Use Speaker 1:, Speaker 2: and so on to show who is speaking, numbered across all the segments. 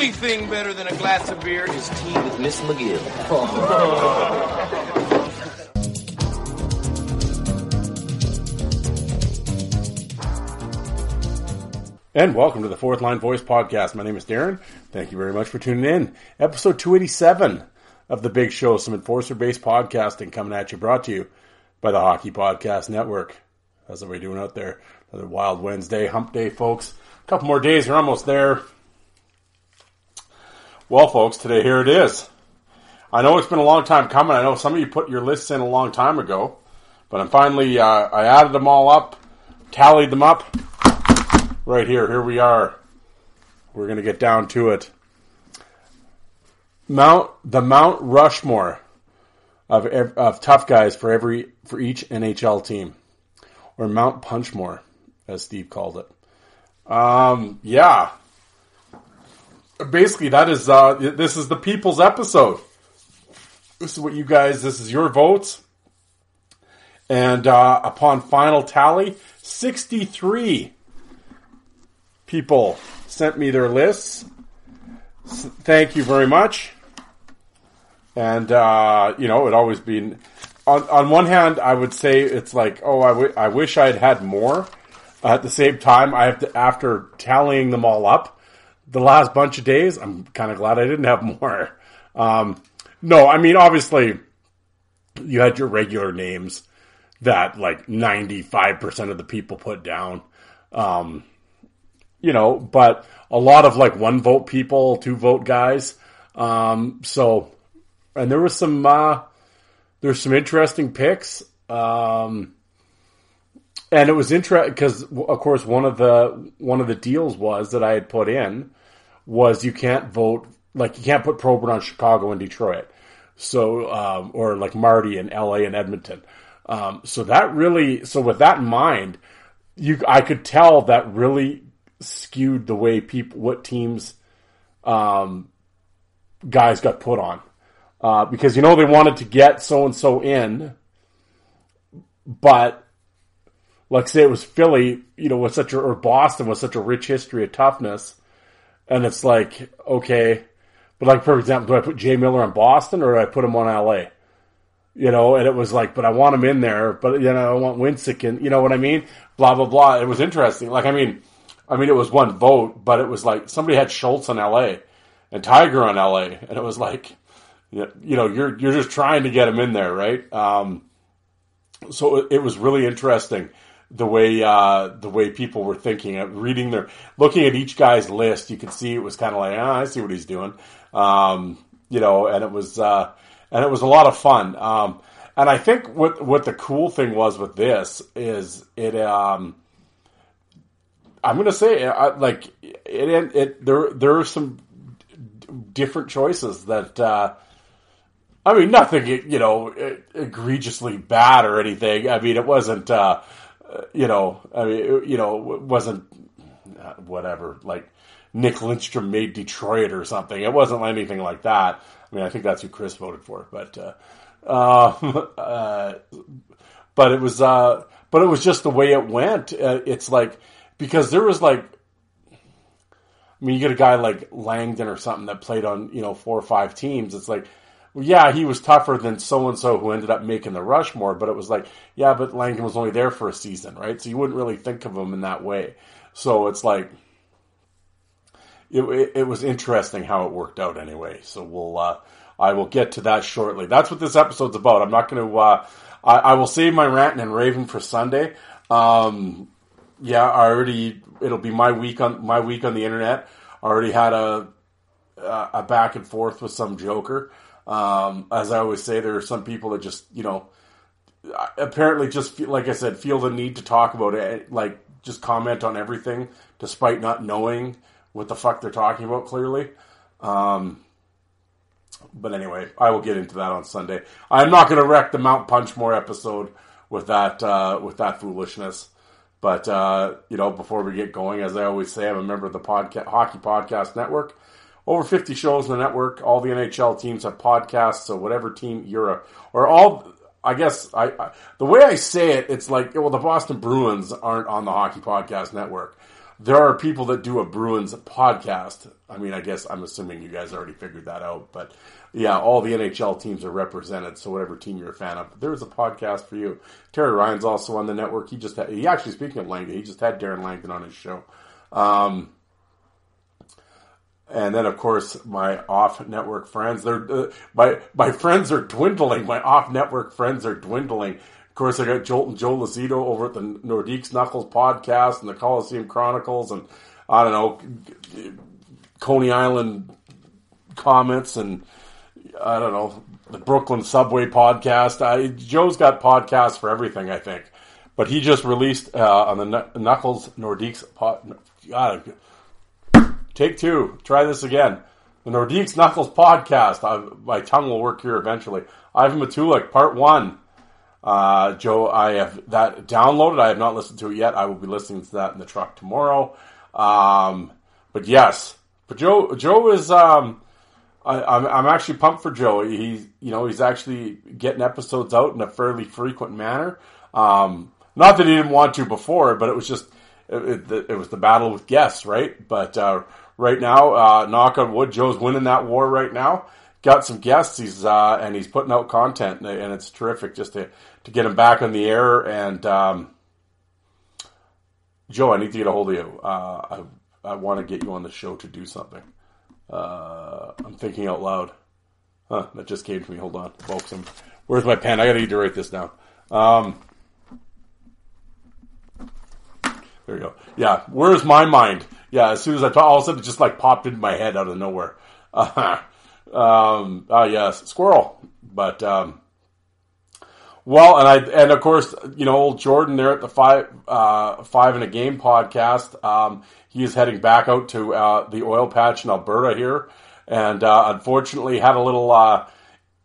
Speaker 1: Only thing better than a glass of beer is tea with Miss McGill.
Speaker 2: And welcome to the Fourth Line Voice Podcast. My name is Darren. Thank you very much for tuning in. Episode 287 of The Big Show, some enforcer based podcasting coming at you, brought to you by the Hockey Podcast Network. How's everybody doing out there? Another wild Wednesday, hump day, folks. A couple more days, we're almost there. Well, folks, today here it is. I know it's been a long time coming. I know some of you put your lists in a long time ago, but I'm finally, uh, I added them all up, tallied them up right here. Here we are. We're going to get down to it. Mount the Mount Rushmore of of tough guys for every for each NHL team, or Mount Punchmore, as Steve called it. Um, yeah. Basically, that is uh, this is the people's episode. This is what you guys. This is your votes, and uh, upon final tally, sixty three people sent me their lists. S- Thank you very much. And, uh, you know, it always been, on, on one hand, I would say it's like, oh, I, w- I wish I'd had more. at the same time, I have to, after tallying them all up, the last bunch of days, I'm kind of glad I didn't have more. Um, no, I mean, obviously, you had your regular names that like 95% of the people put down. Um, you know, but a lot of like one vote people, two vote guys. Um, so, and there was some, uh, there's some interesting picks. Um, and it was interesting because, of course, one of the one of the deals was that I had put in was you can't vote like you can't put Probert on Chicago and Detroit, so um, or like Marty in L.A. and Edmonton. Um, so that really, so with that in mind, you I could tell that really skewed the way people what teams um, guys got put on uh, because you know they wanted to get so and so in, but like say it was Philly, you know, with such a or Boston with such a rich history of toughness, and it's like okay, but like for example, do I put Jay Miller in Boston or do I put him on LA? You know, and it was like, but I want him in there, but you know, I want Wensink and you know what I mean? Blah blah blah. It was interesting. Like I mean, I mean, it was one vote, but it was like somebody had Schultz on LA and Tiger on LA, and it was like, you know, you're you're just trying to get him in there, right? Um, so it was really interesting the way uh, the way people were thinking of reading their looking at each guy's list. You could see it was kind of like, ah, I see what he's doing, um, you know, and it was uh, and it was a lot of fun. Um, and I think what what the cool thing was with this is it. Um, I'm gonna say, I, like it, it, it. There, there are some different choices that. Uh, I mean, nothing, you know, egregiously bad or anything. I mean, it wasn't, uh, you know, I mean, it, you know, wasn't uh, whatever, like Nick Lindstrom made Detroit or something. It wasn't anything like that. I mean, I think that's who Chris voted for, but, uh, uh, but it was, but it was just the way it went. It's like, because there was like, I mean, you get a guy like Langdon or something that played on, you know, four or five teams. It's like, yeah, he was tougher than so and so who ended up making the Rushmore, but it was like, yeah, but Langdon was only there for a season, right? So you wouldn't really think of him in that way. So it's like, it, it, it was interesting how it worked out anyway. So we'll, uh, I will get to that shortly. That's what this episode's about. I'm not going to, uh, I, I, will save my ranting and raving for Sunday. Um, yeah, I already, it'll be my week on, my week on the internet. I already had a, a back and forth with some joker. Um, as I always say, there are some people that just, you know, apparently just feel, like I said, feel the need to talk about it, like just comment on everything despite not knowing what the fuck they're talking about clearly. Um, but anyway, I will get into that on Sunday. I'm not going to wreck the Mount Punchmore episode with that uh, with that foolishness. But uh, you know, before we get going, as I always say, I'm a member of the podcast, Hockey Podcast Network. Over 50 shows in the network. All the NHL teams have podcasts, so whatever team you're a, or all. I guess I, I the way I say it, it's like well, the Boston Bruins aren't on the Hockey Podcast Network. There are people that do a Bruins podcast. I mean, I guess I'm assuming you guys already figured that out, but yeah, all the NHL teams are represented. So whatever team you're a fan of, there's a podcast for you. Terry Ryan's also on the network. He just had, he actually speaking of Langdon, he just had Darren Langdon on his show. Um, and then of course my off network friends, they're uh, my my friends are dwindling. My off network friends are dwindling. Of course, I got Jolt and Joe Lazito over at the Nordiques Knuckles podcast and the Coliseum Chronicles, and I don't know Coney Island comments and I don't know the Brooklyn Subway podcast. I, Joe's got podcasts for everything, I think. But he just released uh, on the Knuckles Nordiques pod. God, take two. Try this again. The Nordiques Knuckles podcast. I, my tongue will work here eventually. Ivan Matulik, part one. Uh, Joe, I have that downloaded. I have not listened to it yet. I will be listening to that in the truck tomorrow. Um, but yes, but Joe, Joe is. Um, I, I'm, I'm actually pumped for Joe. He's you know he's actually getting episodes out in a fairly frequent manner. Um, not that he didn't want to before, but it was just it, it, it was the battle with guests, right? But uh, right now, uh, knock on wood, Joe's winning that war right now. Got some guests, he's uh, and he's putting out content, and it's terrific just to to get him back on the air. And um, Joe, I need to get a hold of you. Uh, I I want to get you on the show to do something. Uh, I'm thinking out loud. Huh, that just came to me. Hold on, folks. I'm, where's my pen? I gotta need to write this down. Um, there you go. Yeah, where's my mind? Yeah, as soon as I talk, all of a sudden it just like popped into my head out of nowhere. Uh, um, oh yes, squirrel. But um, well, and I and of course you know old Jordan there at the five uh, five in a game podcast. Um, he is heading back out to uh, the oil patch in Alberta here, and uh, unfortunately had a little uh,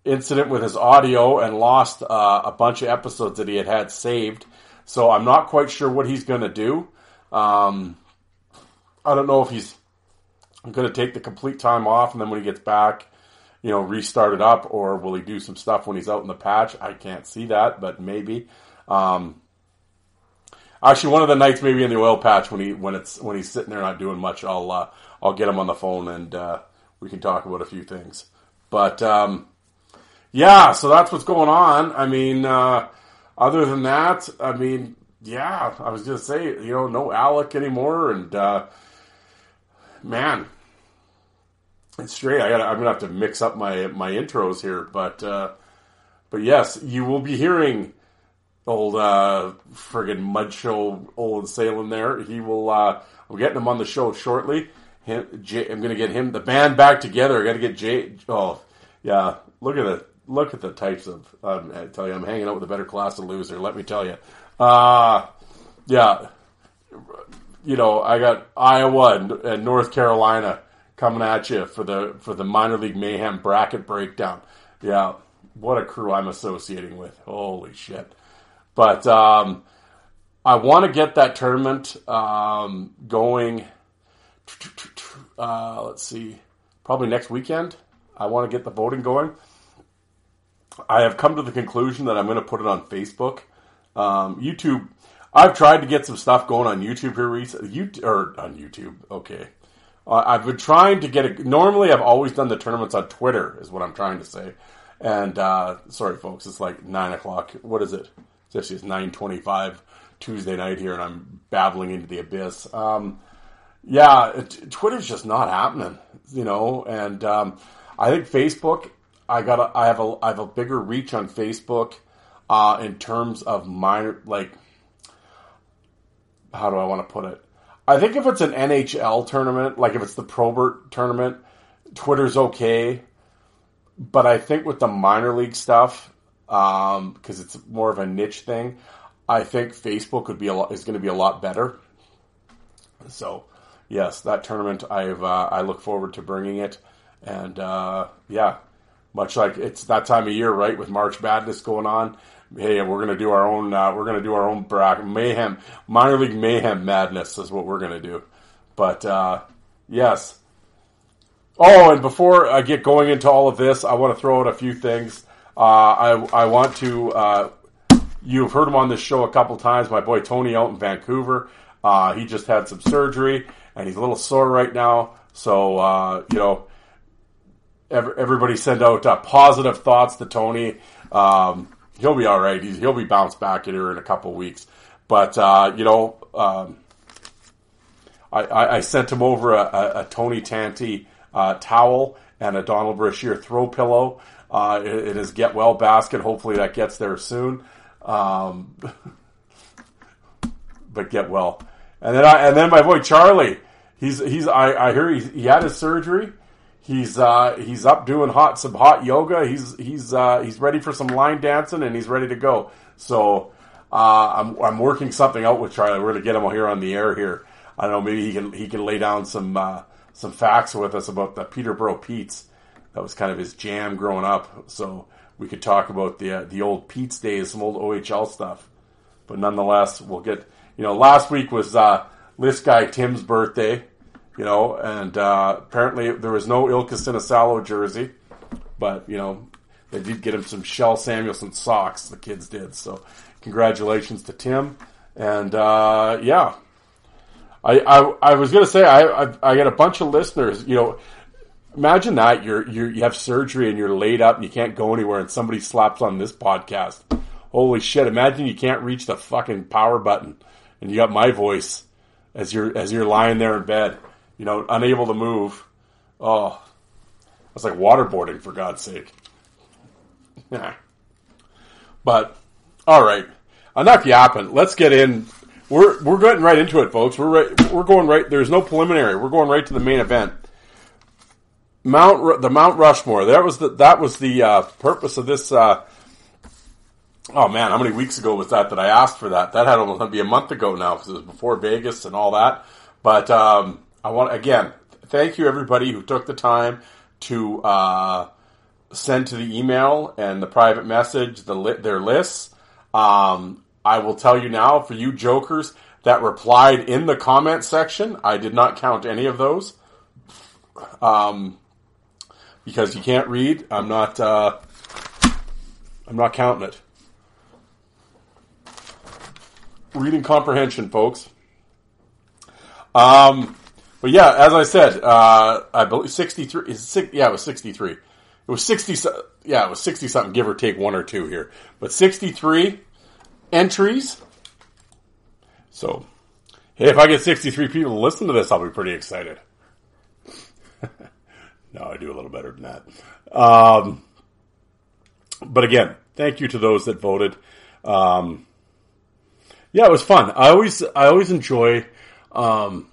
Speaker 2: incident with his audio and lost uh, a bunch of episodes that he had had saved. So I'm not quite sure what he's going to do. Um, I don't know if he's going to take the complete time off and then when he gets back, you know, restart it up, or will he do some stuff when he's out in the patch? I can't see that, but maybe. Um, Actually, one of the nights maybe in the oil patch when he when it's when he's sitting there not doing much, I'll uh, I'll get him on the phone and uh, we can talk about a few things. But um, yeah, so that's what's going on. I mean, uh, other than that, I mean, yeah, I was gonna say, you know, no Alec anymore, and uh, man, it's straight. I gotta, I'm gonna have to mix up my my intros here, but uh, but yes, you will be hearing old uh, friggin' mud show old Salem there. He will. Uh, we're getting him on the show shortly. Him, Jay, I'm gonna get him the band back together. I got to get Jay. Oh, yeah. Look at the look at the types of. Um, I tell you, I'm hanging out with a better class of loser. Let me tell you. Uh yeah. You know, I got Iowa and, and North Carolina coming at you for the for the minor league mayhem bracket breakdown. Yeah, what a crew I'm associating with. Holy shit. But um, I want to get that tournament um, going. Uh, let's see, probably next weekend. I want to get the voting going. I have come to the conclusion that I'm going to put it on Facebook, um, YouTube. I've tried to get some stuff going on YouTube here recently. You, or on YouTube, okay. Uh, I've been trying to get it. Normally, I've always done the tournaments on Twitter, is what I'm trying to say. And uh, sorry, folks, it's like nine o'clock. What is it? It's 9:25 Tuesday night here, and I'm babbling into the abyss. Um, yeah, it, Twitter's just not happening, you know. And um, I think Facebook, I got, I have a, I have a bigger reach on Facebook uh, in terms of minor, like, how do I want to put it? I think if it's an NHL tournament, like if it's the Probert tournament, Twitter's okay. But I think with the minor league stuff, because um, it's more of a niche thing. I think Facebook would be a lot, is going to be a lot better So, yes, that tournament, I've uh, I look forward to bringing it, and uh, yeah, much like it's that time of year, right, with March Madness going on. Hey, we're gonna do our own. Uh, we're gonna do our own bracket mayhem, minor league mayhem madness is what we're gonna do. But uh, yes. Oh, and before I get going into all of this, I want to throw out a few things. Uh, I I want to. Uh, you've heard him on this show a couple times. My boy Tony out in Vancouver. Uh, he just had some surgery and he's a little sore right now. So uh, you know, everybody send out uh, positive thoughts to Tony. Um, he'll be all right. He's, he'll be bounced back here in a couple weeks. But uh, you know, um, I, I, I, sent him over a, a, a Tony Tanti uh, towel and a Donald Brashear throw pillow uh, in his get well basket. Hopefully that gets there soon. Um, but get well. And then I, and then my boy Charlie, he's he's I, I hear he, he had his surgery. He's uh, he's up doing hot some hot yoga. He's he's uh, he's ready for some line dancing and he's ready to go. So uh, I'm I'm working something out with Charlie. We're gonna get him here on the air here. I don't know. Maybe he can he can lay down some uh, some facts with us about the Peterborough Petes. That was kind of his jam growing up. So we could talk about the uh, the old Pete's days, some old OHL stuff. But nonetheless, we'll get. You know, last week was uh, this guy Tim's birthday. You know, and uh, apparently there was no Ilka Sinisalo jersey, but you know they did get him some Kjell Samuelsson socks. The kids did. So congratulations to Tim. And uh, yeah, I, I, I was gonna say I, I I got a bunch of listeners. You know, imagine that you're, you're you have surgery and you're laid up and you can't go anywhere, and somebody slaps on this podcast. Holy shit! Imagine you can't reach the fucking power button, and you got my voice as you're as you're lying there in bed, you know, unable to move. Oh, it's like waterboarding for God's sake. Yeah. But all right, enough yapping. Let's get in. We're we're getting right into it, folks. We're right, we're going right. There's no preliminary. We're going right to the main event. Mount the Mount Rushmore. That was the that was the uh, purpose of this. Uh, oh man, how many weeks ago was that that I asked for that? That had almost to be a month ago now because it was before Vegas and all that. But um, I want again, thank you everybody who took the time to uh, send to the email and the private message the li- their lists. Um, I will tell you now, for you jokers that replied in the comment section, I did not count any of those. Um, because you can't read. I'm not. Uh, I'm not counting it. Reading comprehension, folks. Um, but yeah, as I said, uh, I believe 63 six, yeah, it was 63. It was 60 yeah, it was 60 something give or take one or two here. But 63 entries. So, hey, if I get 63 people to listen to this, I'll be pretty excited. No, I do a little better than that. Um, but again, thank you to those that voted. Um, yeah, it was fun. I always, I always enjoy. Um,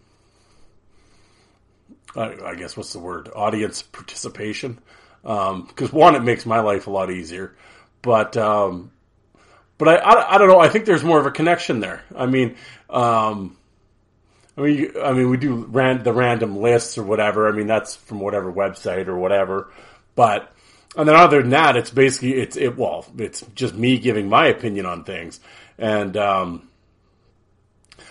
Speaker 2: I, I, guess what's the word? Audience participation. Because um, one, it makes my life a lot easier. But um, but I, I, I, don't know. I think there's more of a connection there. I mean, um, I mean, I mean, we do ran, the random lists or whatever. I mean, that's from whatever website or whatever. But and then other than that, it's basically it's it. Well, it's just me giving my opinion on things, and um,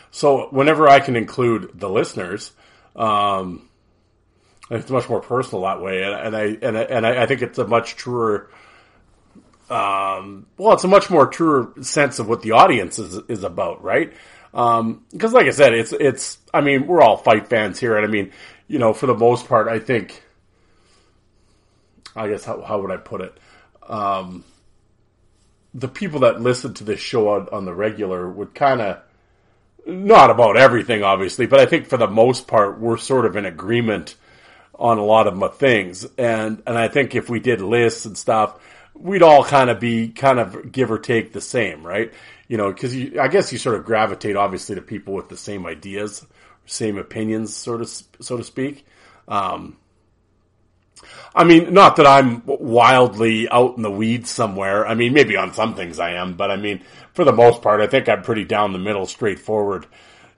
Speaker 2: so whenever I can include the listeners, um, it's much more personal that way, and, and I and I, and I, I think it's a much truer. Um, well, it's a much more truer sense of what the audience is is about, right? Um, because like I said, it's, it's, I mean, we're all fight fans here. And I mean, you know, for the most part, I think, I guess, how, how would I put it? Um, the people that listen to this show on, on the regular would kind of, not about everything, obviously, but I think for the most part, we're sort of in agreement on a lot of my things. And, and I think if we did lists and stuff, we'd all kind of be kind of give or take the same, right? you know, because I guess you sort of gravitate obviously to people with the same ideas, same opinions, sort of, so to speak. Um, I mean, not that I'm wildly out in the weeds somewhere. I mean, maybe on some things I am, but I mean, for the most part, I think I'm pretty down the middle, straightforward.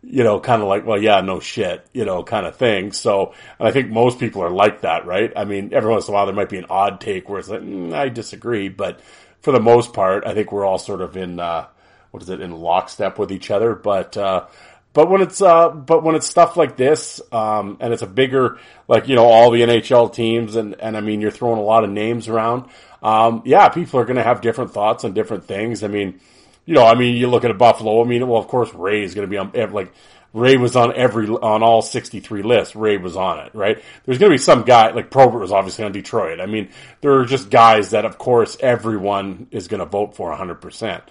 Speaker 2: You know, kind of like, well, yeah, no shit, you know, kind of thing. So, I think most people are like that, right? I mean, every once in a while there might be an odd take where it's like, mm, I disagree, but for the most part, I think we're all sort of in, uh, what is it, in lockstep with each other. But, uh, but when it's, uh, but when it's stuff like this, um, and it's a bigger, like, you know, all the NHL teams and, and I mean, you're throwing a lot of names around. Um, yeah, people are going to have different thoughts on different things. I mean, you know, I mean, you look at a Buffalo. I mean, well, of course, Ray is going to be on like Ray was on every on all 63 lists. Ray was on it, right? There's going to be some guy like Probert was obviously on Detroit. I mean, there are just guys that, of course, everyone is going to vote for 100. Um, percent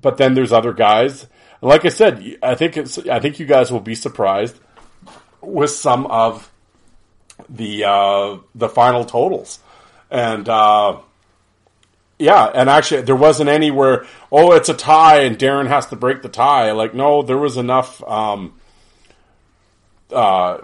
Speaker 2: But then there's other guys. Like I said, I think it's I think you guys will be surprised with some of the uh, the final totals, and. Uh, yeah, and actually, there wasn't any where oh, it's a tie and Darren has to break the tie. Like, no, there was enough. Um, uh,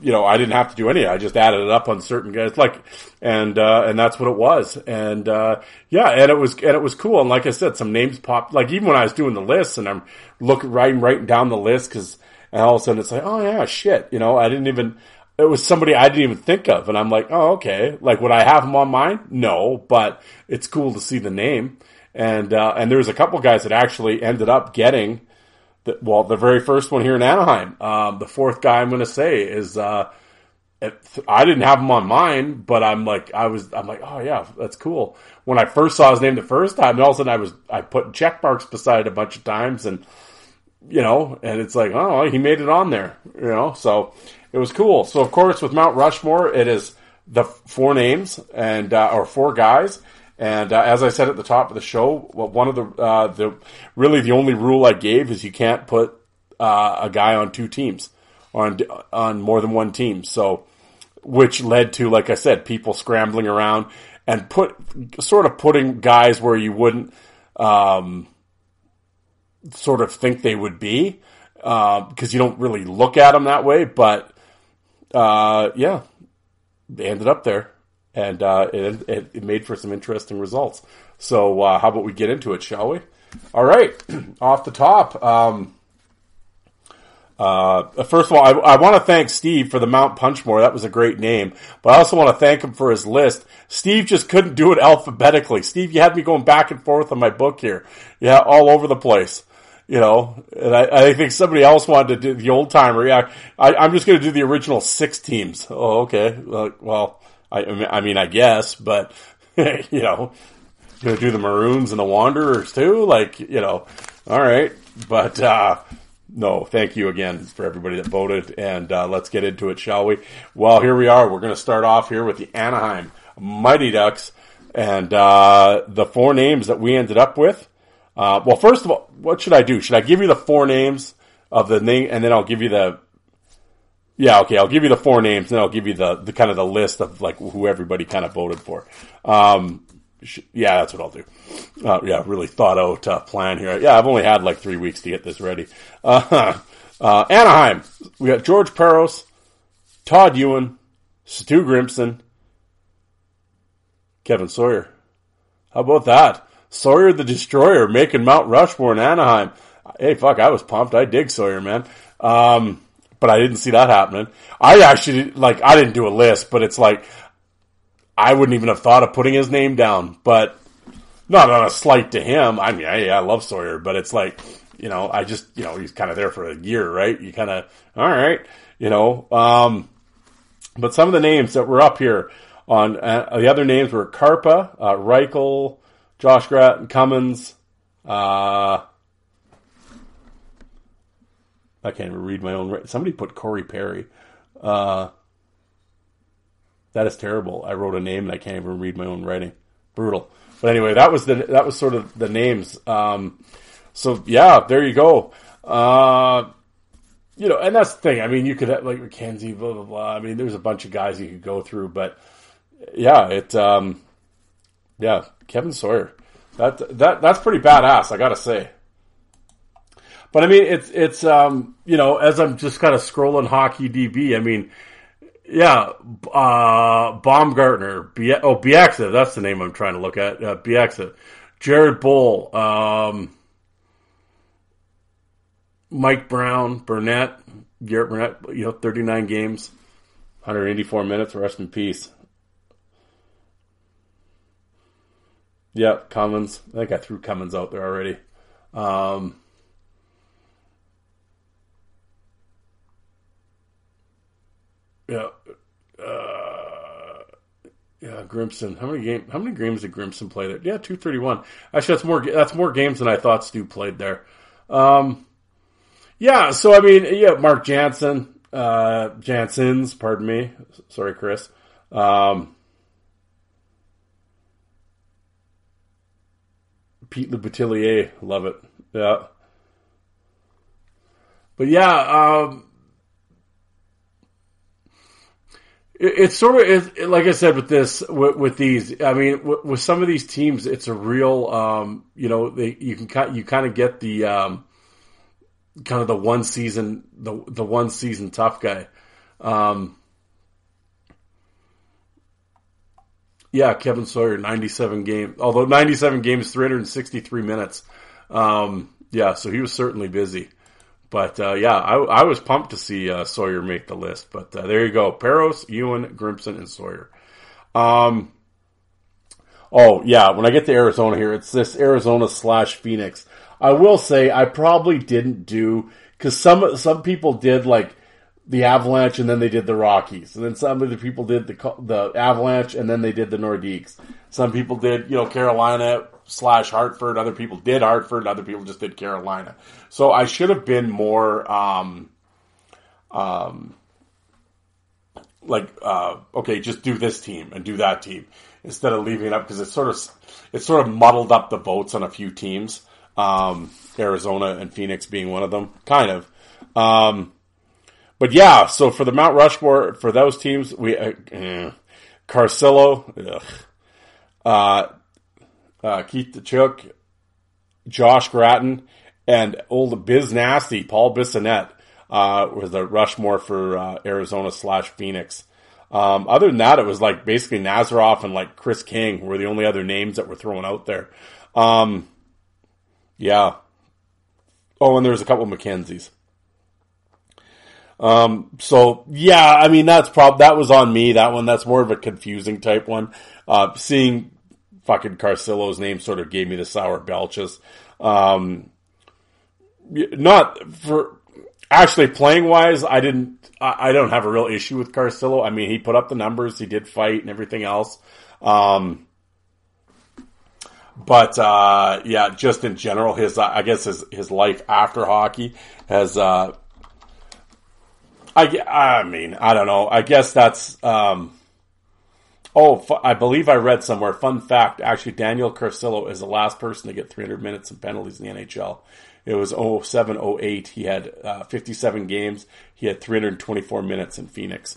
Speaker 2: you know, I didn't have to do any. I just added it up on certain guys, like, and uh, and that's what it was. And uh, yeah, and it was and it was cool. And like I said, some names popped. Like even when I was doing the list and I'm looking writing writing down the list because all of a sudden it's like, oh yeah, shit. You know, I didn't even it was somebody I didn't even think of, and I'm like, oh, okay. Like, would I have him on mine? No, but it's cool to see the name. And uh, and there was a couple guys that actually ended up getting, the, well, the very first one here in Anaheim. Um, the fourth guy I'm going to say is, uh, I didn't have him on mine, but I'm like, I was, I'm like, oh yeah, that's cool. When I first saw his name the first time, and all of a sudden I was, I put check marks beside it a bunch of times, and you know, and it's like, oh, he made it on there, you know, so it was cool. So of course, with Mount Rushmore, it is the four names and uh, or four guys. And uh, as I said at the top of the show, one of the uh, the really the only rule I gave is you can't put uh, a guy on two teams on on more than one team. So, which led to, like I said, people scrambling around and put sort of putting guys where you wouldn't um, sort of think they would be because uh, you don't really look at them that way, but uh, yeah, they ended up there, and uh, it, it, made for some interesting results. So, uh, how about we get into it, shall we? All right, off the top. Um, uh, first of all, I, I want to thank Steve for the Mount Punchmore. That was a great name. But I also want to thank him for his list. Steve just couldn't do it alphabetically. Steve, you had me going back and forth on my book here. Yeah, all over the place you know, and I, I, think somebody else wanted to do the old timer. Yeah, I, am just going to do the original six teams. Oh, okay. well, I, I mean, I guess, but you know, going to do the Maroons and the Wanderers too. Like, you know, all right, but uh, no, thank you again for everybody that voted, and uh, let's get into it, shall we? Well, here we are. We're going to start off here with the Anaheim Mighty Ducks, and uh, the four names that we ended up with. Uh, well, first of all, what should I do? Should I give you the four names of the name, and then I'll give you the yeah, okay. I'll give you the four names, and I'll give you the, the kind of the list of like who everybody kind of voted for. Um, sh- yeah, that's what I'll do. Uh, yeah, really thought out uh, plan here. Yeah, I've only had like three weeks to get this ready. Uh, uh Anaheim, we got George Parros, Todd Ewen, Stu Grimson, Kevin Sawyer. How about that? Sawyer the Destroyer making Mount Rushmore in Anaheim. Hey, fuck, I was pumped. I dig Sawyer, man. Um, but I didn't see that happening. I actually, like, I didn't do a list, but it's like, I wouldn't even have thought of putting his name down, but not on a slight to him. I mean, I, I love Sawyer, but it's like, you know, I just, you know, he's kind of there for a year, right? You kind of, all right, you know, um, but some of the names that were up here on uh, the other names were Karpa, uh, Reichel, Josh Gratton, Cummins. Uh, I can't even read my own. Somebody put Corey Perry. Uh, that is terrible. I wrote a name and I can't even read my own writing. Brutal. But anyway, that was the that was sort of the names. Um, so yeah, there you go. Uh, you know, and that's the thing. I mean, you could have like McKenzie, blah blah blah. I mean, there's a bunch of guys you could go through, but yeah, it. Um, yeah, Kevin Sawyer. That that that's pretty badass, I gotta say. But I mean, it's it's um you know as I'm just kind of scrolling hockey DB. I mean, yeah, uh, Baumgartner, B- oh Bieksa, that's the name I'm trying to look at. Uh, Jared Boll, um, Mike Brown, Burnett, Garrett Burnett, you know, 39 games, 184 minutes, rest in peace. Yeah, Cummins. I think I threw Cummins out there already. Um, yeah. Uh, yeah, Grimson. How many game? How many games did Grimson play there? Yeah, two thirty one. Actually, that's more. That's more games than I thought Stu played there. Um, yeah. So I mean, yeah, Mark Jansen, uh, Janssens. Pardon me. Sorry, Chris. Um, Pete Le love it. Yeah. But yeah, um, it's sort of it, like I said with this with, with these. I mean, with, with, some of these teams, it's a real. Um, you know, they, you can you kind of get the um, kind of the one season the the one season tough guy. Um, yeah, Kevin Sawyer, ninety seven games. Although ninety seven games, three hundred and sixty three minutes. Um, yeah, so he was certainly busy. But uh, yeah, I, I, was pumped to see uh, Sawyer make the list. But uh, there you go: Parros, Ewen, Grimson, and Sawyer. Um, oh yeah, when I get to Arizona here, it's this Arizona slash Phoenix. I will say I probably didn't do because some some people did like the Avalanche and then they did the Rockies, and then some of the people did the the Avalanche and then they did the Nordiques. Some people did you know Carolina slash Hartford. Other people did Hartford. Other people just did Carolina. So I should have been more, um, um, like, uh, okay, just do this team and do that team instead of leaving it up because it sort of, it sort of muddled up the votes on a few teams. Um, Arizona and Phoenix being one of them, kind of. Um, but yeah, so for the Mount Rushmore, for those teams, we, uh, eh, Carcillo, uh, uh, Keith Tkachuk, Josh Gratton, and old Biz Nasty, Paul Bissonnette, uh, was the Rushmore for uh, Arizona slash Phoenix. Um, other than that, it was like basically Nazarov and like Chris King were the only other names that were thrown out there. Um, yeah. Oh, and there's a couple McKenzies. Um, so yeah, I mean, that's prob, that was on me, that one. That's more of a confusing type one. Uh, seeing fucking Carcillo's name sort of gave me the sour belches. Um, not for actually playing wise, I didn't. I, I, don't have a real issue with Carcillo. I mean, he put up the numbers, he did fight and everything else. Um, but uh, yeah, just in general, his I guess his his life after hockey has. Uh, I I mean I don't know. I guess that's. Um, Oh, I believe I read somewhere. Fun fact: actually, Daniel Carcillo is the last person to get 300 minutes and penalties in the NHL. It was 07, 08. He had uh, 57 games. He had 324 minutes in Phoenix.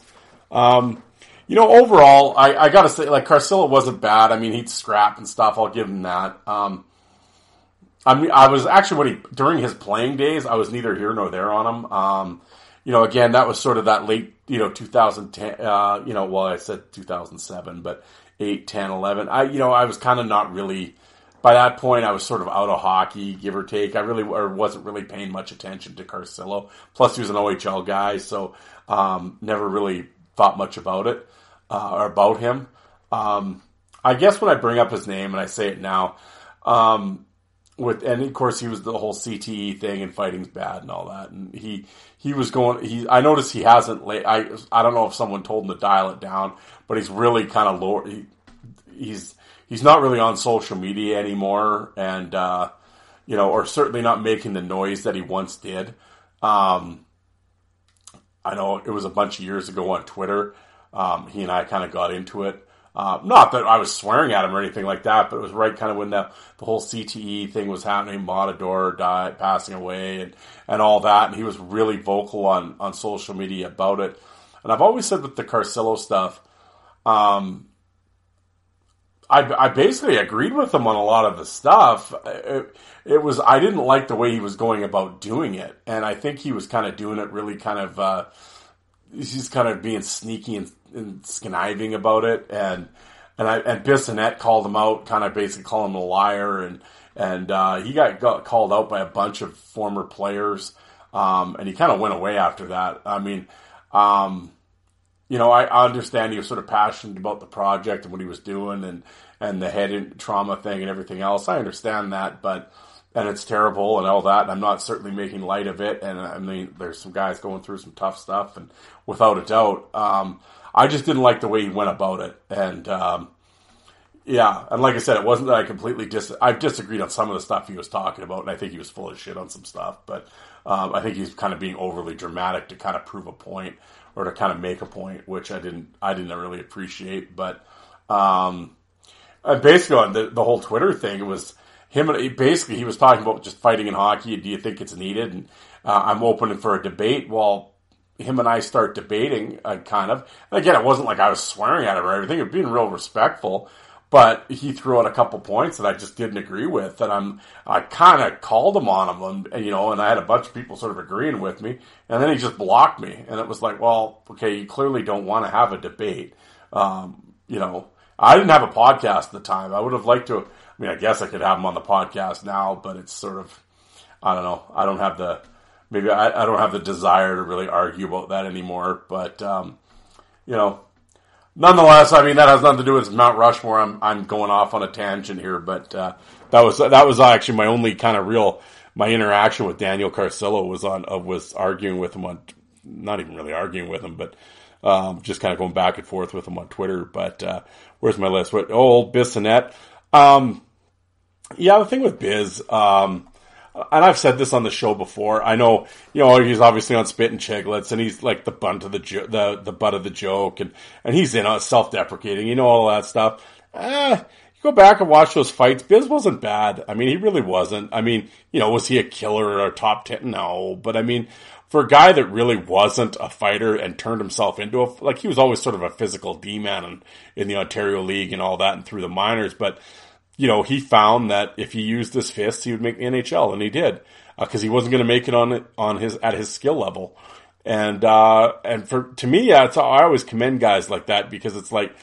Speaker 2: Um, you know, overall, I, I got to say, like Carcillo wasn't bad. I mean, he'd scrap and stuff. I'll give him that. Um, I mean, I was actually when he during his playing days, I was neither here nor there on him. Um, you know, again, that was sort of that late, you know, 2010, uh, you know, well, I said 2007, but 8, 10, 11. I, you know, I was kind of not really, by that point, I was sort of out of hockey, give or take. I really, or wasn't really paying much attention to Carcillo. Plus, he was an OHL guy, so, um, never really thought much about it, uh, or about him. Um, I guess when I bring up his name and I say it now, um, with and of course he was the whole CTE thing and fighting's bad and all that. And he he was going he I noticed he hasn't late I I don't know if someone told him to dial it down but he's really kind of low he, he's he's not really on social media anymore and uh, you know or certainly not making the noise that he once did. Um, I know it was a bunch of years ago on Twitter. Um, he and I kind of got into it uh, not that I was swearing at him or anything like that, but it was right kind of when the, the whole CTE thing was happening, Matador died, passing away and, and all that. And he was really vocal on, on social media about it. And I've always said with the Carcillo stuff, um, I, I basically agreed with him on a lot of the stuff. It, it, was, I didn't like the way he was going about doing it. And I think he was kind of doing it really kind of, uh, he's kind of being sneaky and and conniving about it, and and I and Bissonnette called him out, kind of basically calling him a liar, and and uh, he got, got called out by a bunch of former players. Um, and he kind of went away after that. I mean, um, you know, I, I understand he was sort of passionate about the project and what he was doing and, and the head trauma thing and everything else. I understand that, but, and it's terrible and all that. And I'm not certainly making light of it. And I mean, there's some guys going through some tough stuff and without a doubt, um, I just didn't like the way he went about it. And, um, yeah, and like I said, it wasn't that I completely dis. I disagreed on some of the stuff he was talking about, and I think he was full of shit on some stuff. But um, I think he's kind of being overly dramatic to kind of prove a point or to kind of make a point, which I didn't. I didn't really appreciate. But um, basically, on the, the whole Twitter thing, it was him. Basically, he was talking about just fighting in hockey. Do you think it's needed? And uh, I'm open for a debate. Well, him and I start debating, uh, kind of. And again, it wasn't like I was swearing at him or everything. It was being real respectful but he threw out a couple points that I just didn't agree with, and I'm I kind of called him on them, and, you know, and I had a bunch of people sort of agreeing with me, and then he just blocked me, and it was like, well, okay, you clearly don't want to have a debate, um, you know. I didn't have a podcast at the time. I would have liked to. I mean, I guess I could have him on the podcast now, but it's sort of, I don't know. I don't have the maybe I, I don't have the desire to really argue about that anymore. But um, you know, nonetheless, I mean that has nothing to do with Mount Rushmore. I'm I'm going off on a tangent here, but uh, that was that was actually my only kind of real my interaction with Daniel Carcillo was on uh, was arguing with him on not even really arguing with him, but um, just kind of going back and forth with him on Twitter. But uh, where's my list? What oh, old Bissonnette. Um, yeah, the thing with Biz, um, and I've said this on the show before. I know, you know, he's obviously on Spittin' Chiclets, and he's like the butt of the jo- the the butt of the joke, and and he's in on self-deprecating, you know, all that stuff. Eh, you go back and watch those fights. Biz wasn't bad. I mean, he really wasn't. I mean, you know, was he a killer or a top ten? No, but I mean, for a guy that really wasn't a fighter and turned himself into a like he was always sort of a physical D man in, in the Ontario League and all that, and through the minors, but you know, he found that if he used his fists, he would make the NHL, and he did because uh, he wasn't going to make it on it on his at his skill level. And uh, and for to me, yeah, I always commend guys like that because it's like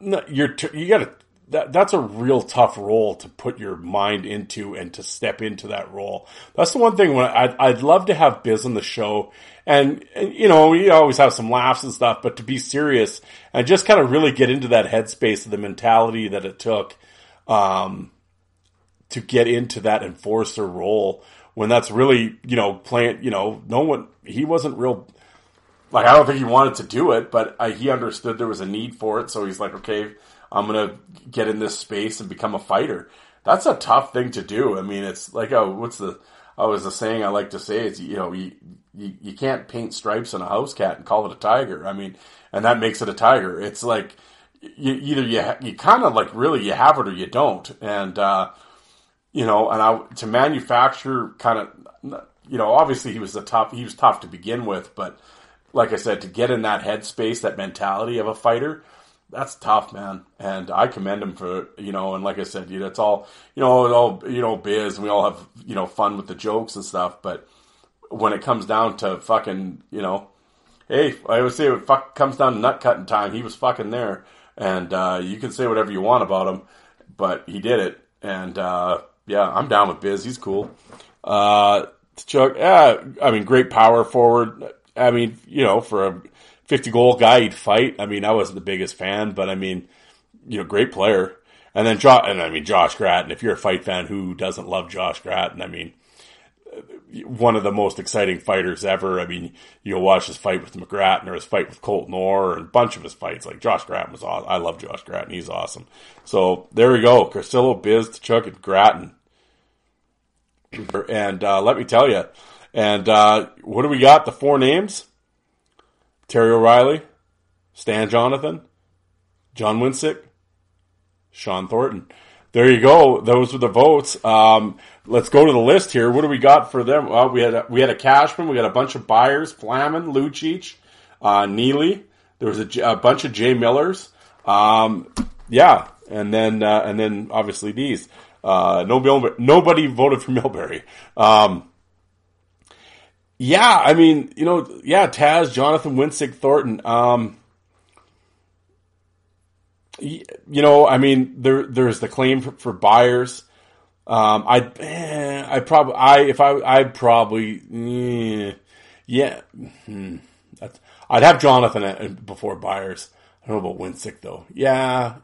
Speaker 2: you're you got to that that's a real tough role to put your mind into and to step into that role. That's the one thing when I'd, I'd love to have Biz on the show and, and, you know, we always have some laughs and stuff, but to be serious and just kind of really get into that headspace of the mentality that it took, um, to get into that enforcer role when that's really, you know, playing, you know, no one, he wasn't real, like, I don't think he wanted to do it, but I, he understood there was a need for it. So he's like, okay, I'm going to get in this space and become a fighter. That's a tough thing to do. I mean, it's like, oh, what's the, I was the saying I like to say is, you know, you, you, you can't paint stripes on a house cat and call it a tiger. I mean, and that makes it a tiger. It's like, you, either you, you kind of like really you have it or you don't. And, uh, you know, and I, to manufacture kind of, you know, obviously he was the tough, he was tough to begin with, but like I said, to get in that headspace, that mentality of a fighter, that's tough, man. And I commend him for, you know, and like I said, you know, it's all, you know, all, you know, biz and we all have, you know, fun with the jokes and stuff. But when it comes down to fucking, you know, hey, I would say it fuck comes down to nut cutting time, he was fucking there. And, uh, you can say whatever you want about him, but he did it. And, uh, yeah, I'm down with biz. He's cool. Uh, Chuck, yeah, I mean, great power forward. I mean, you know, for a, 50 goal guy he'd fight. I mean, I wasn't the biggest fan, but I mean, you know, great player. And then Josh, and I mean, Josh Gratton, if you're a fight fan, who doesn't love Josh Gratton? I mean, one of the most exciting fighters ever. I mean, you'll watch his fight with McGrattan or his fight with Colton Orr and a bunch of his fights. Like Josh Gratton was awesome. I love Josh Gratton. He's awesome. So there we go. Carcillo, Biz, Chuck, and Gratton. And uh, let me tell you, and uh, what do we got? The four names? Terry O'Reilly, Stan Jonathan, John Wensink, Shawn Thornton. There you go. Those were the votes. Um, let's go to the list here. What do we got for them? Well, we had a, we had a Cashman. We got a bunch of Byers: Flamin, Lucic, uh, Neely. There was a, a, bunch of Jay Millers. Um, yeah, and then uh, and then obviously these. Uh, no, nobody voted for Milbury. Um, yeah, I mean, you know, yeah, Taz, Jonathan Wensink, Thornton. Um, you know, I mean, there there's the claim for, for Byers. Um, I'd, eh, I probably, I, if I, I'd probably, eh, yeah, hmm, I'd have Jonathan before Byers. I don't know about Wensink though. Yeah.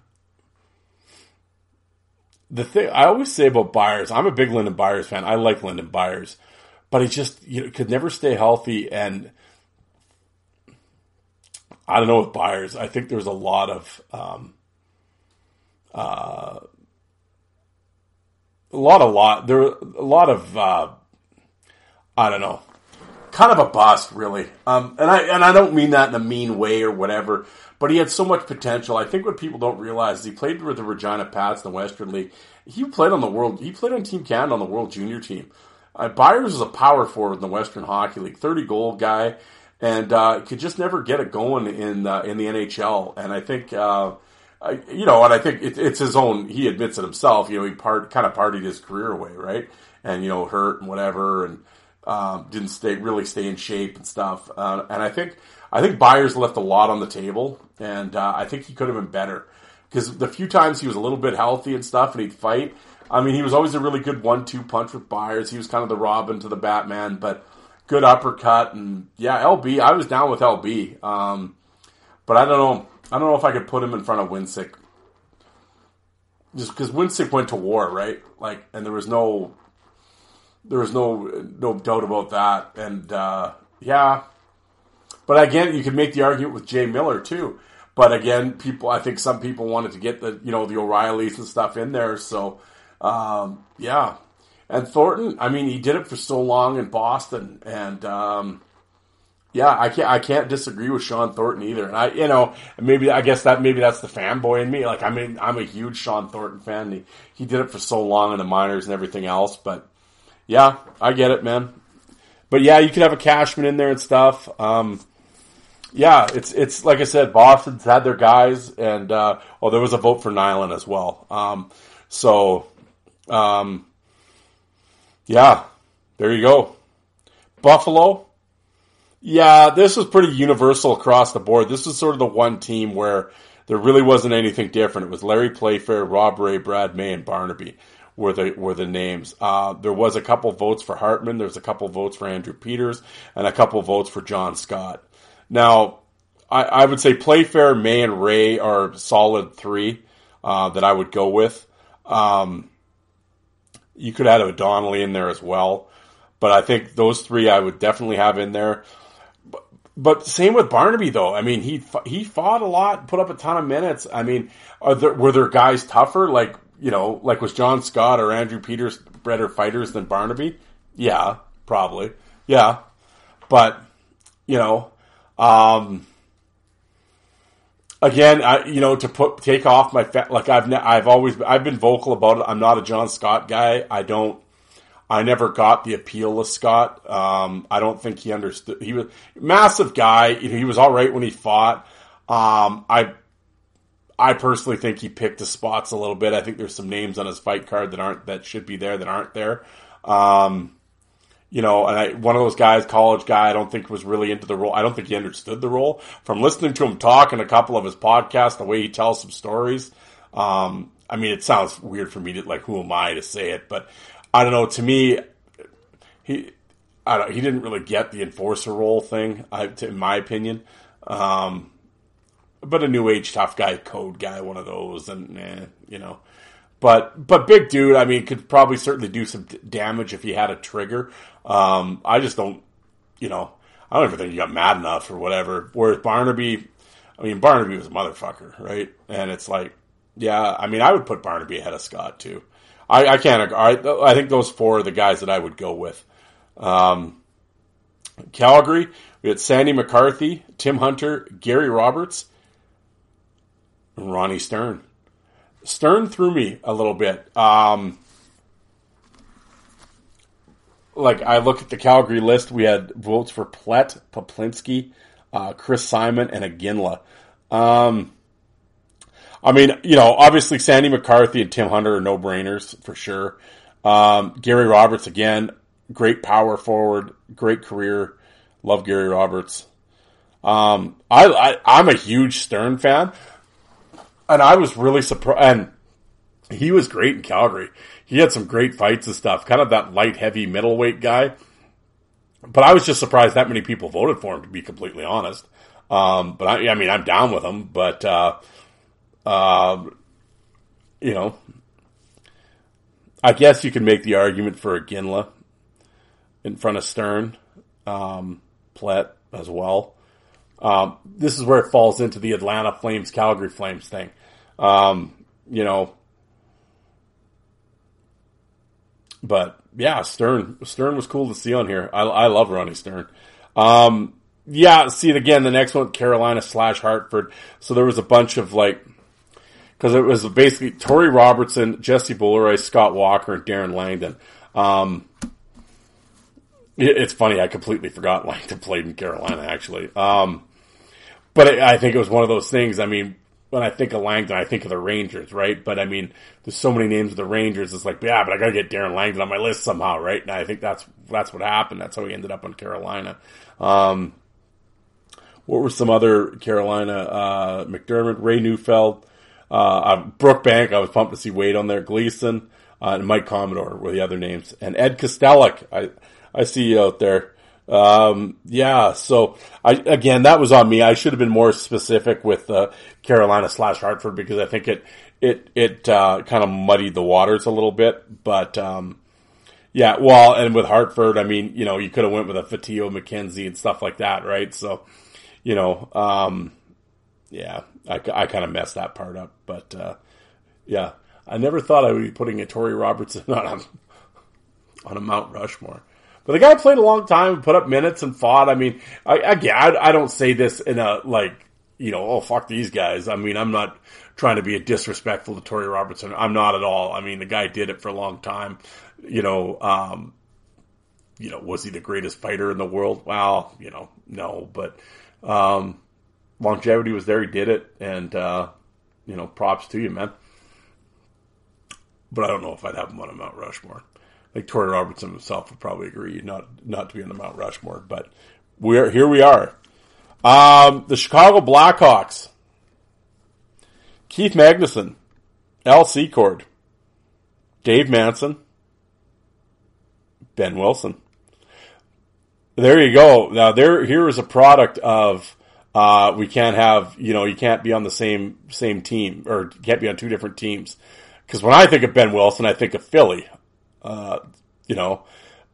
Speaker 2: The thing I always say about Byers, I'm a big Lyndon Byers fan. I like Lyndon Byers, but he just you know, could never stay healthy. And I don't know with Byers. I think there's a lot of um, uh, a lot, a lot. There, a lot of uh, I don't know, kind of a bust, really. Um, and I and I don't mean that in a mean way or whatever. But he had so much potential. I think what people don't realize is he played with the Regina Pats in the Western League. He played on the world. He played on Team Canada on the World Junior team. Uh, Byers is a power forward in the Western Hockey League, thirty goal guy, and uh, could just never get it going in uh, in the NHL. And I think. Uh, you know, and I think it, it's his own. He admits it himself. You know, he part kind of partied his career away, right? And you know, hurt and whatever, and um, didn't stay really stay in shape and stuff. Uh, and I think I think Byers left a lot on the table, and uh, I think he could have been better because the few times he was a little bit healthy and stuff, and he'd fight. I mean, he was always a really good one-two punch with Byers. He was kind of the Robin to the Batman, but good uppercut and yeah, LB. I was down with LB, um, but I don't know. I don't know if I could put him in front of Wensink, just because Wensink went to war, right? Like, and there was no, there was no no doubt about that. And uh, yeah, but again, you could make the argument with Jay Miller too. But again, people, I think some people wanted to get the, you know, the O'Reillys and stuff in there. So, um, yeah. And Thornton, I mean, he did it for so long in Boston, and um, yeah, I can't, I can't disagree with Shawn Thornton either. And I, you know, maybe I guess that maybe that's the fanboy in me. Like, I mean, I'm a huge Shawn Thornton fan. He he did it for so long in the minors and everything else. But yeah, I get it, man. But yeah, you could have a Cashman in there and stuff. Um, yeah, it's it's like I said, Boston's had their guys, and uh, well, there was a vote for Nilan as well. Um, so, um, yeah, there you go. Buffalo, yeah, this was pretty universal across the board. This was sort of the one team where there really wasn't anything different. It was Larry Playfair, Rob Ray, Brad May, and Barnaby were the were the names. Uh, there was a couple votes for Hartman. There was a couple votes for Andrew Peters, and a couple votes for John Scott. Now, I, I would say Playfair, May, and Ray are solid three uh, that I would go with. Um, you could add a Donnelly in there as well, but I think those three I would definitely have in there. But, same with Barnaby though. I mean, he he fought a lot, put up a ton of minutes. I mean, there, were there guys tougher like you know like was John Scott or Andrew Peters better fighters than Barnaby? Yeah, probably. Yeah, but you know um, again, I, you know, to put take off my fa- like I've ne- I've always I've been vocal about it. I'm not a John Scott guy. I don't. I never got the appeal of Scott. Um, I don't think he understood. He was massive guy. He was all right when he fought. Um, I I personally think he picked the spots a little bit. I think there's some names on his fight card that aren't that should be there that aren't there. Um, you know, and I, one of those guys, college guy, I don't think was really into the role. I don't think he understood the role. From listening to him talk in a couple of his podcasts, the way he tells some stories, um, I mean, it sounds weird for me to like, who am I to say it? But I don't know. To me, he, I don't, he didn't really get the enforcer role thing, I, to, in my opinion. Um, but a new age tough guy, code guy, one of those, and eh, you know. But but big dude, I mean, could probably certainly do some damage if he had a trigger. Um, I just don't, you know, I don't ever think he got mad enough or whatever. Whereas Barnaby, I mean, Barnaby was a motherfucker, right? And it's like, yeah, I mean, I would put Barnaby ahead of Scott too. I, I can't. I, I think those four are the guys that I would go with. Um, Calgary, we had Sandy McCarthy, Tim Hunter, Gary Roberts, and Ronnie Stern. Stern threw me a little bit. Um, like I look at the Calgary list, we had votes for Plett, Poplinski, uh, Chris Simon, and Iginla. Um, I mean, you know, obviously Sandy McCarthy and Tim Hunter are no brainers for sure. Um, Gary Roberts again, great power forward, great career. Love Gary Roberts. Um, I, I am a huge Stern fan and I was really surprised. And he was great in Calgary. He had some great fights and stuff, kind of that light heavy middleweight guy. But I was just surprised that many people voted for him, to be completely honest. Um, but I, I, mean, I'm down with him, but, uh, uh, you know, I guess you can make the argument for Iginla in front of Stern, um, Plett as well. Um, this is where it falls into the Atlanta Flames, Calgary Flames thing. Um, you know, but yeah, Stern, Stern was cool to see on here. I, I love Ronnie Stern. Um, yeah, see it again. The next one, Carolina slash Hartford. So there was a bunch of like, because it was basically Torrie Robertson, Jesse Boulerice, Scott Walker, and Darren Langdon. Um, it, it's funny, I completely forgot Langdon played in Carolina actually. Um, but it, I think it was one of those things. I mean, when I think of Langdon, I think of the Rangers, right? But I mean, there's so many names of the Rangers. It's like, yeah, but I got to get Darren Langdon on my list somehow, right? And I think that's that's what happened. That's how he ended up on Carolina. Um, what were some other Carolina? Uh, MacDermid, Ray Neufeld, uh, Brookbank. I was pumped to see Wade on there. Gleason uh, and Mike Commodore were the other names, and Ed Kastelic. I I see you out there. Um, yeah, so I, again, that was on me. I should have been more specific with, uh, Carolina slash Hartford because I think it, it, it, uh, kind of muddied the waters a little bit, but, um, yeah, well, and with Hartford, I mean, you know, you could have went with a Fotiu McKenzie and stuff like that, right? So, you know, um, yeah, I, I kind of messed that part up, but, uh, yeah, I never thought I would be putting a Torrie Robertson on a, on a Mount Rushmore. But the guy played a long time, and put up minutes and fought. I mean, I, again, I, I don't say this in a, like, you know, oh, fuck these guys. I mean, I'm not trying to be disrespectful to Torrie Robertson. I'm not at all. I mean, the guy did it for a long time. You know, um, you know, was he the greatest fighter in the world? Well, you know, no, but, um, longevity was there. He did it. And, uh, you know, props to you, man. But I don't know if I'd have him on a Mount Rushmore like Torrie Robertson himself would probably agree not not to be on the Mount Rushmore, but we're here. We are. Um, the Chicago Blackhawks. Keith Magnuson, Al Secord, Dave Manson, Ben Wilson. There you go. Now there here is a product of uh, we can't have you know you can't be on the same same team or can't be on two different teams. Because when I think of Ben Wilson, I think of Philly. Uh, you know,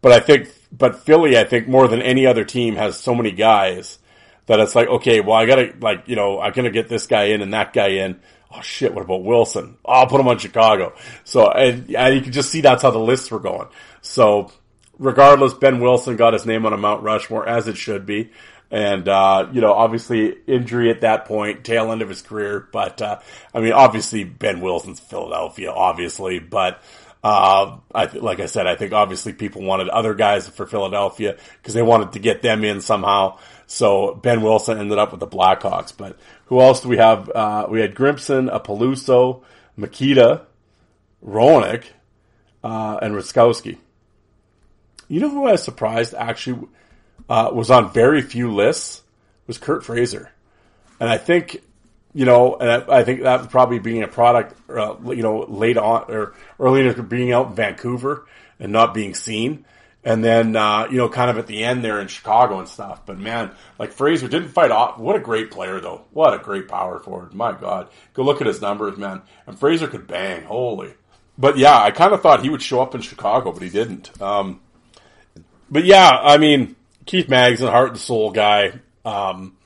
Speaker 2: but I think, but Philly, I think more than any other team has so many guys that it's like, okay, well, I gotta, like, you know, I'm gonna get this guy in and that guy in. Oh shit, what about Wilson? Oh, I'll put him on Chicago. So, and, and you can just see that's how the lists were going. So, regardless, Ben Wilson got his name on a Mount Rushmore, as it should be. And, uh, you know, obviously injury at that point, tail end of his career. But, uh, I mean, obviously Ben Wilson's Philadelphia, obviously, but, uh, I, like I said, I think obviously people wanted other guys for Philadelphia because they wanted to get them in somehow. So Ben Wilson ended up with the Blackhawks. But who else do we have? Uh, we had Grimson, a Peluso, Mikita, Roenick, uh, and Ruskowski. You know who I was surprised actually uh, was on very few lists was Curt Fraser, and I think you know, and I, I, think that probably being a product, uh, you know, late on or early in being out in Vancouver and not being seen. And then, uh, you know, kind of at the end there in Chicago and stuff. But man, like Fraser didn't fight off. What a great player though. What a great power forward. My God. Go look at his numbers, man. And Fraser could bang. Holy. But yeah, I kind of thought he would show up in Chicago, but he didn't. Um, but yeah, I mean, Keith Maggs, a heart and soul guy. Um,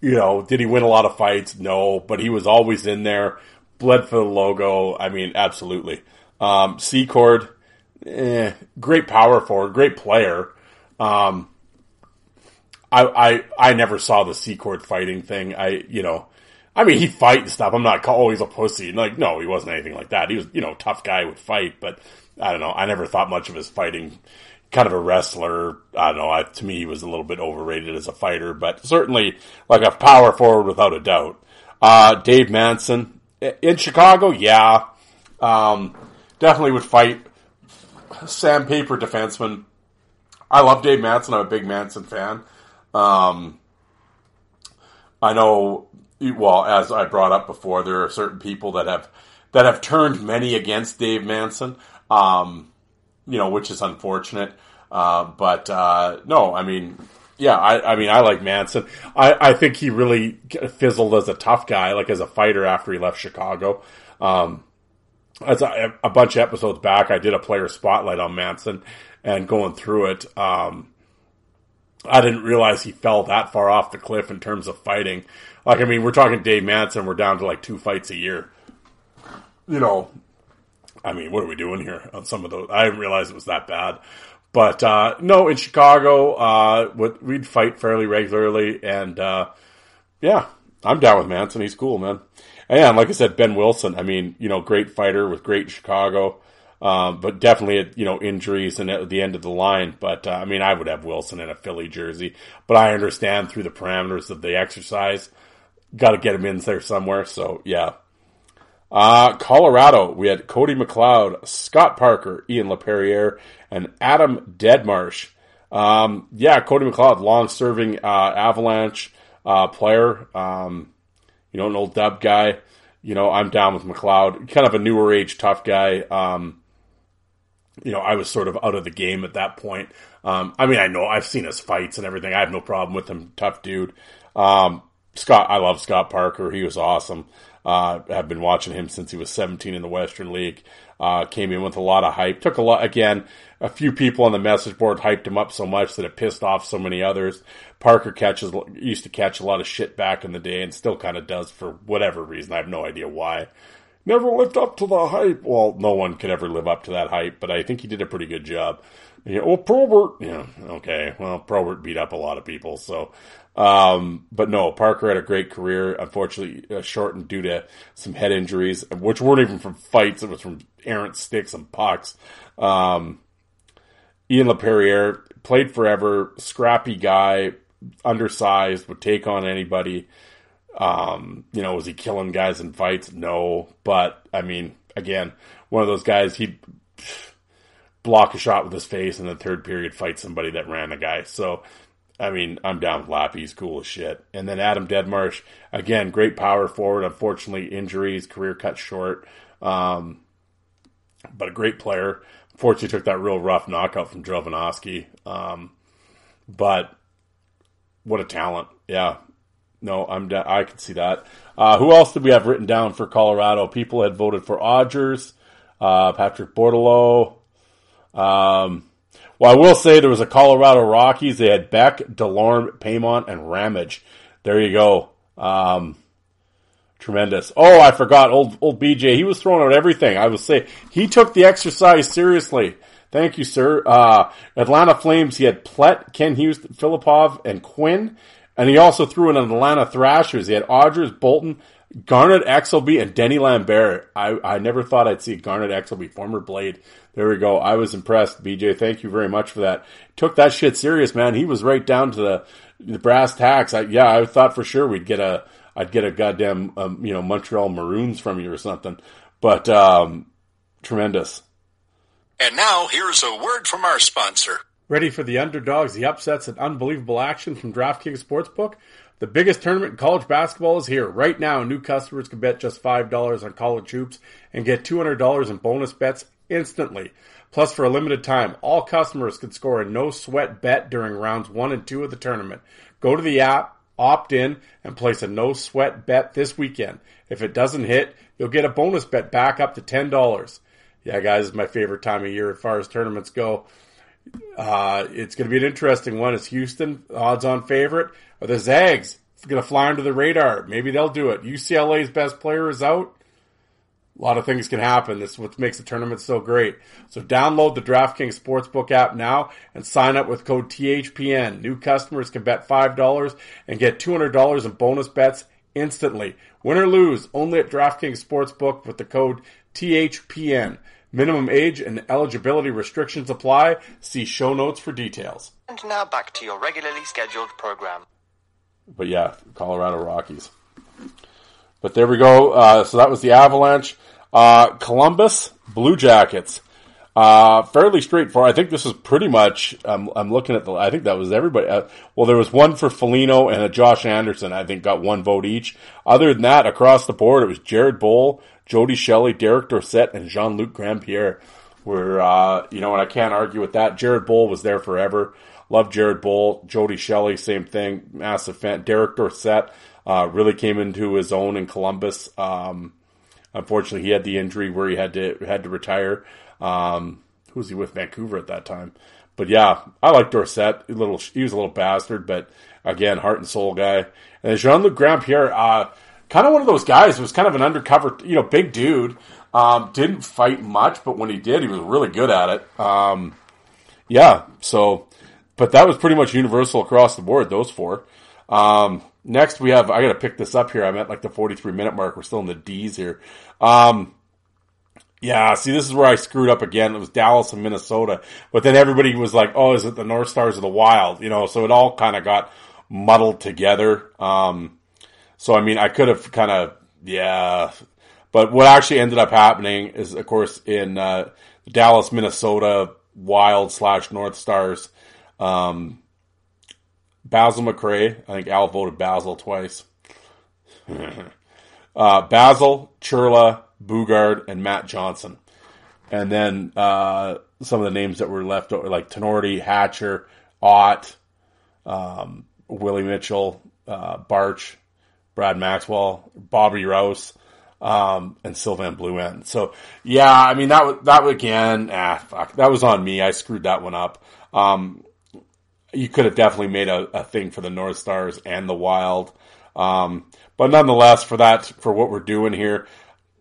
Speaker 2: you know, did he win a lot of fights? No, but he was always in there, bled for the logo. I mean, absolutely. Um, Secord, eh, great power forward, great player. Um, I, I, I never saw the C Secord fighting thing. I, you know, I mean, he'd fight and stuff. I'm not always a pussy. Like, no, he wasn't anything like that. He was, you know, tough guy would fight, but I don't know. I never thought much of his fighting kind of a wrestler. I don't know. I, to me, he was a little bit overrated as a fighter, but certainly like a power forward without a doubt. Uh, Dave Manson in Chicago, yeah, um, definitely would fight sandpaper defenseman. I love Dave Manson. I'm a big Manson fan. Um, I know, well, as I brought up before, there are certain people that have that have turned many against Dave Manson. Um, you know, which is unfortunate. Uh, but uh, no, I mean, yeah, I, I mean, I like Manson. I, I think he really fizzled as a tough guy, like as a fighter after he left Chicago. Um, as a, a, bunch of episodes back, I did a player spotlight on Manson and going through it. Um, I didn't realize he fell that far off the cliff in terms of fighting. Like, I mean, we're talking Dave Manson, we're down to like two fights a year. You know, I mean, what are we doing here on some of those? I didn't realize it was that bad. But uh, no, in Chicago, uh, we'd fight fairly regularly, and uh, yeah, I'm down with Manson. He's cool, man. And like I said, Ben Wilson. I mean, you know, great fighter with great Chicago, um, but definitely you know injuries and at the end of the line. But uh, I mean, I would have Wilson in a Philly jersey, but I understand through the parameters of the exercise, got to get him in there somewhere. So yeah. Uh, Colorado, we had Cody McLeod, Scott Parker, Ian LaPerriere, and Adam Deadmarsh. Um, yeah, Cody McLeod, long serving uh, Avalanche uh, player. Um, you know, an old dub guy. You know, I'm down with McLeod. Kind of a newer age tough guy. Um, you know, I was sort of out of the game at that point. Um, I mean, I know I've seen his fights and everything. I have no problem with him. Tough dude. Um, Scott, I love Scott Parker. He was awesome. Uh, have been watching him since he was 17 in the Western League. Uh, came in with a lot of hype. Took a lot, again, a few people on the message board hyped him up so much that it pissed off so many others. Parker catches, used to catch a lot of shit back in the day and still kind of does for whatever reason. I have no idea why. Never lived up to the hype. Well, no one could ever live up to that hype, but I think he did a pretty good job. Yeah, well, Probert, yeah, okay. Well, Probert beat up a lot of people, so um, but no, Parker had a great career. Unfortunately, uh, shortened due to some head injuries, which weren't even from fights. It was from errant sticks and pucks. Um, Ian LaPerriere played forever, scrappy guy, undersized, would take on anybody. Um, you know, was he killing guys in fights? No, but I mean, again, one of those guys he'd block a shot with his face in the third period, fight somebody that ran a guy. So I mean, I'm down with Lappy. He's cool as shit. And then Adam Deadmarsh, again, great power forward. Unfortunately, injuries, career cut short. Um, but a great player. Fortunately, took that real rough knockout from Jovanovski. Um, but what a talent. Yeah. No, I'm da- I can see that. Uh, who else did we have written down for Colorado? People had voted for Odgers, uh, Patrick Bordeleau. Um, well, I will say there was a Colorado Rockies. They had Beck, Delorme, Paiement, and Ramage. There you go. Um, tremendous. Oh, I forgot old old BJ. He was throwing out everything. I will say he took the exercise seriously. Thank you, sir. Uh, Atlanta Flames. He had Plett, Ken Hughes, Filipov, and Quinn, and he also threw in an Atlanta Thrashers. He had Odgers, Boulton, Garnet Exelby, and Denny Lambert. I, I never thought I'd see Garnet Exelby, former Blade, there we go. I was impressed, BJ. Thank you very much for that. Took that shit serious, man. He was right down to the the brass tacks. I, yeah, I thought for sure we'd get a I'd get a goddamn um, you know Montreal Maroons from you or something. But um, tremendous.
Speaker 3: And now here's a word from our sponsor.
Speaker 2: Ready for the underdogs, the upsets, and unbelievable action from DraftKings Sportsbook? The biggest tournament in college basketball is here. Right now, new customers can bet just $5 on college hoops and get $200 in bonus bets instantly. Plus, for a limited time, all customers can score a no sweat bet during rounds one and two of the tournament. Go to the app, opt in, and place a no sweat bet this weekend. If it doesn't hit, you'll get a bonus bet back up to $10. Yeah, guys, it's my favorite time of year as far as tournaments go. Uh, it's going to be an interesting one. Is Houston odds on favorite? Or the Zags going to fly under the radar? Maybe they'll do it. UCLA's best player is out a lot of things can happen. This is what makes the tournament so great. So download the DraftKings Sportsbook app now and sign up with code THPN. New customers can bet $5 and get $200 in bonus bets instantly. Win or lose, only at DraftKings Sportsbook with the code THPN. Minimum age and eligibility restrictions apply. See show notes for details.
Speaker 4: And now back to your regularly scheduled program.
Speaker 2: But yeah, Colorado Rockies. But there we go. Uh, so that was the Avalanche. Uh, Columbus Blue Jackets. Uh, fairly straightforward. I think this is pretty much. Um, I'm looking at the. I think that was everybody. Uh, well, there was one for Foligno and a Josh Anderson. I think got one vote each. Other than that, across the board, it was Jared Boll, Jody Shelley, Derek Dorsett, and Jean Luc Grandpierre were, uh, you know, and I can't argue with that. Jared Boll was there forever. Love Jared Boll. Jody Shelley, same thing. Massive fan. Derek Dorsett, uh, really came into his own in Columbus. Um, unfortunately, he had the injury where he had to, had to retire. Um, who was he with Vancouver at that time? But yeah, I like Dorsett. A little, he was a little bastard, but again, heart and soul guy. And Jean Luc Grandpierre, uh, kind of one of those guys. Who was kind of an undercover, you know, big dude. Um, didn't fight much, but when he did, he was really good at it. Um, yeah, so, but that was pretty much universal across the board. Those four. Um, next, we have. I got to pick this up here. I'm at like the 43 minute mark. We're still in the D's here. Um, yeah, see, this is where I screwed up again. It was Dallas and Minnesota, but then everybody was like, "Oh, is it the North Stars of the Wild?" You know, so it all kind of got muddled together. Um, so I mean, I could have kind of yeah, but what actually ended up happening is, of course, in uh, Dallas, Minnesota Wild slash North Stars, um, Basil McRae. I think Al voted Basil twice. uh, Basil, Churla, Boogaard, and Matt Johnson. And then uh, some of the names that were left over, like Tinordi, Hatcher, Ott, um, Willie Mitchell, uh, Barch, Brad Maxwell, Bobby Rouse, um, and Sylvain Blouin. So yeah, I mean that that again. Ah, fuck, that was on me. I screwed that one up. Um, you could have definitely made a, a, thing for the North Stars and the Wild. Um, but nonetheless, for that, for what we're doing here,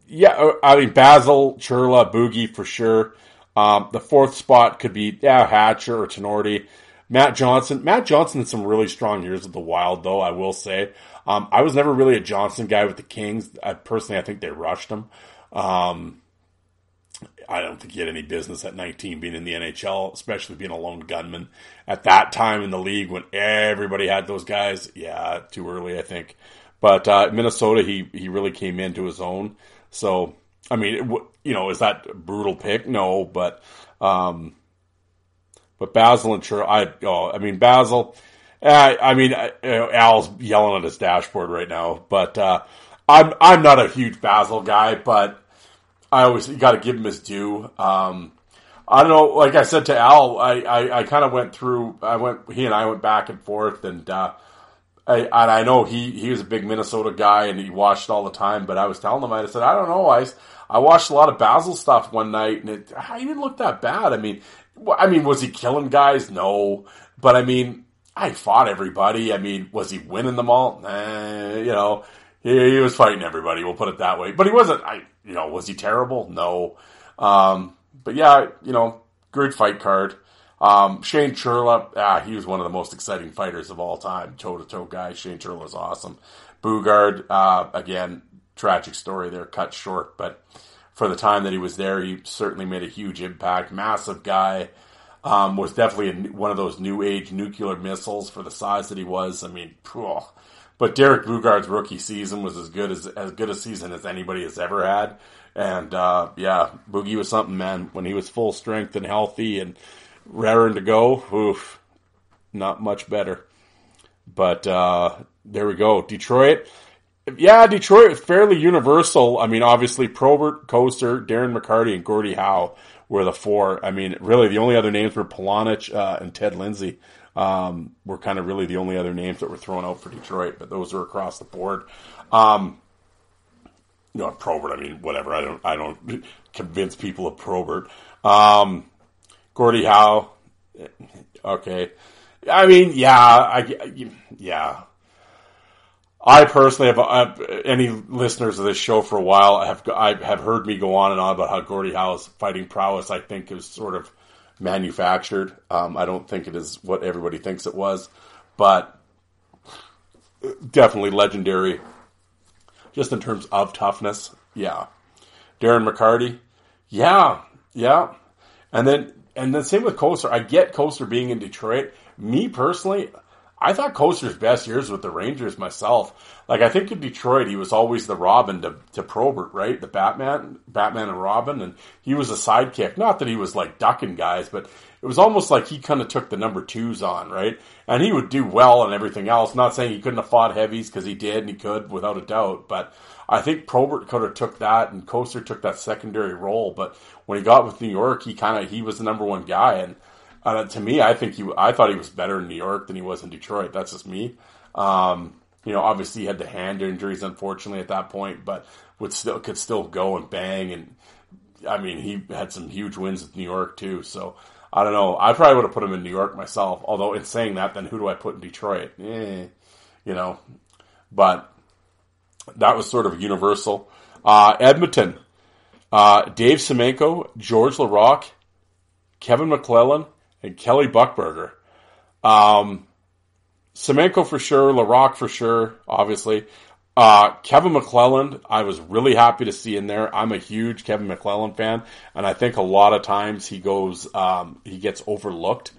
Speaker 2: yeah, uh, I mean Basil, Churla, Boogie for sure. Um, the fourth spot could be yeah Hatcher or Tinordi. Matt Johnson. Matt Johnson had some really strong years with the Wild, though I will say. Um, I was never really a Johnson guy with the Kings. I, personally, I think they rushed him. Um, I don't think he had any business at 19 being in the NHL, especially being a lone gunman at that time in the league when everybody had those guys. Yeah, too early, I think. But uh, Minnesota, he he really came into his own. So, I mean, it, you know, is that a brutal pick? No, but um, but Basil and Chur, I oh, I mean Basil. Uh, I mean, uh, Al's yelling at his dashboard right now, but uh, I'm I'm not a huge Basil guy, but I always got to give him his due. Um, I don't know. Like I said to Al, I, I, I kind of went through. I went. He and I went back and forth, and uh, I, and I know he, he was a big Minnesota guy and he watched all the time, but I was telling him, I said, I don't know. I, I watched a lot of Basil stuff one night and it, he didn't look that bad. I mean, I mean, was he killing guys? No. But I mean, I fought everybody. I mean, was he winning them all? Nah, you know, he, he was fighting everybody. We'll put it that way. But he wasn't, I, you know, was he terrible? No. Um, but yeah, you know, great fight card. Um, Shane Churla, ah, he was one of the most exciting fighters of all time, toe to toe guy. Shane Churla was awesome. Boogaard, uh, again, tragic story there, cut short, but for the time that he was there, he certainly made a huge impact. Massive guy, um, was definitely a, one of those new age nuclear missiles for the size that he was. I mean, but Derek Boogaard's rookie season was as good as as good a season as anybody has ever had. And uh, yeah, Boogie was something, man. When he was full strength and healthy and raring to go. Oof, not much better. But uh, there we go. Detroit. Yeah, Detroit fairly universal. I mean, obviously, Probert, Kocur, Darren McCarty, and Gordie Howe were the four. I mean, really, the only other names were Polonich uh, and Ted Lindsay. Um, were kind of really the only other names that were thrown out for Detroit, but those were across the board. Um, you know, Probert. I mean, whatever. I don't. I don't convince people of Probert. Um, Gordie Howe. Okay. I mean, yeah, I, yeah. I personally have, uh, any listeners of this show for a while have I have heard me go on and on about how Gordie Howe's fighting prowess I think is sort of manufactured. Um, I don't think it is what everybody thinks it was, but definitely legendary. Just in terms of toughness, yeah. Darren McCarty, yeah, yeah. And then and then same with Kocur. I get Kocur being in Detroit. Me personally, I thought Kocur's best years with the Rangers myself. Like I think in Detroit, he was always the Robin to, to Probert, right? The Batman, Batman and Robin, and he was a sidekick. Not that he was like ducking guys, but it was almost like he kind of took the number twos on, right? And he would do well and everything else. Not saying he couldn't have fought heavies because he did and he could without a doubt, but I think Probert could have took that and Kocur took that secondary role. But when he got with New York, he kind of he was the number one guy, and uh, to me, I think he I thought he was better in New York than he was in Detroit. That's just me. Um, you know, obviously he had the hand injuries, unfortunately, at that point, but would still could still go and bang. And I mean, he had some huge wins with New York too. So I don't know. I probably would have put him in New York myself. Although in saying that, then who do I put in Detroit? Eh, you know, but that was sort of universal. Uh, Edmonton, uh, Dave Semenko, Georges Laraque, Kevin McClelland, and Kelly Buchberger. Um, Semenko for sure, Laraque for sure, obviously. Uh, Kevin McClelland, I was really happy to see in there. I'm a huge Kevin McClelland fan, and I think a lot of times he goes, um, he gets overlooked.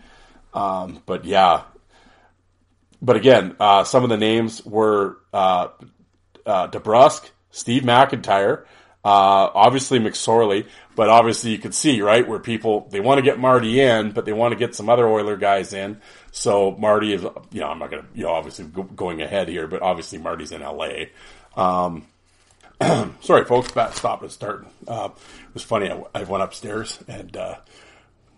Speaker 2: Um, but yeah, but again, uh, some of the names were uh, uh, DeBrusk, Steve McIntyre, uh, obviously McSorley, but obviously you could see right where people they want to get Marty in, but they want to get some other Oiler guys in. So Marty is, you know, I'm not gonna, you know, obviously go, going ahead here, but obviously Marty's in LA. Um, sorry, folks, that stop and start. Uh, it was funny. I, I went upstairs and uh,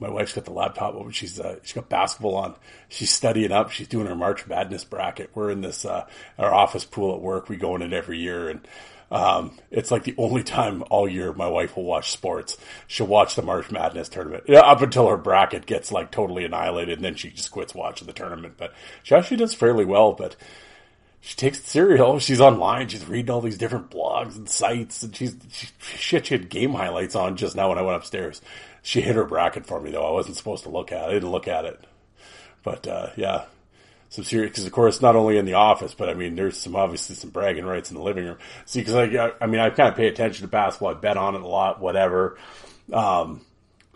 Speaker 2: my wife's got the laptop over. She's uh, she's got basketball on. She's studying up. She's doing her March Madness bracket. We're in this uh, our office pool at work. We go in it every year, and um, it's like the only time all year my wife will watch sports. She'll watch the March Madness tournament yeah, up until her bracket gets like totally annihilated, and then she just quits watching the tournament. But she actually does fairly well. But she takes serial. She's online. She's reading all these different blogs and sites, and she's she, shit. She had game highlights on just now when I went upstairs. She hit her bracket for me though. I wasn't supposed to look at it. I didn't look at it. But uh, yeah, some serious because of course not only in the office, but I mean there's some obviously some bragging rights in the living room. See, because I, I mean I kind of pay attention to basketball. I bet on it a lot, whatever. Um,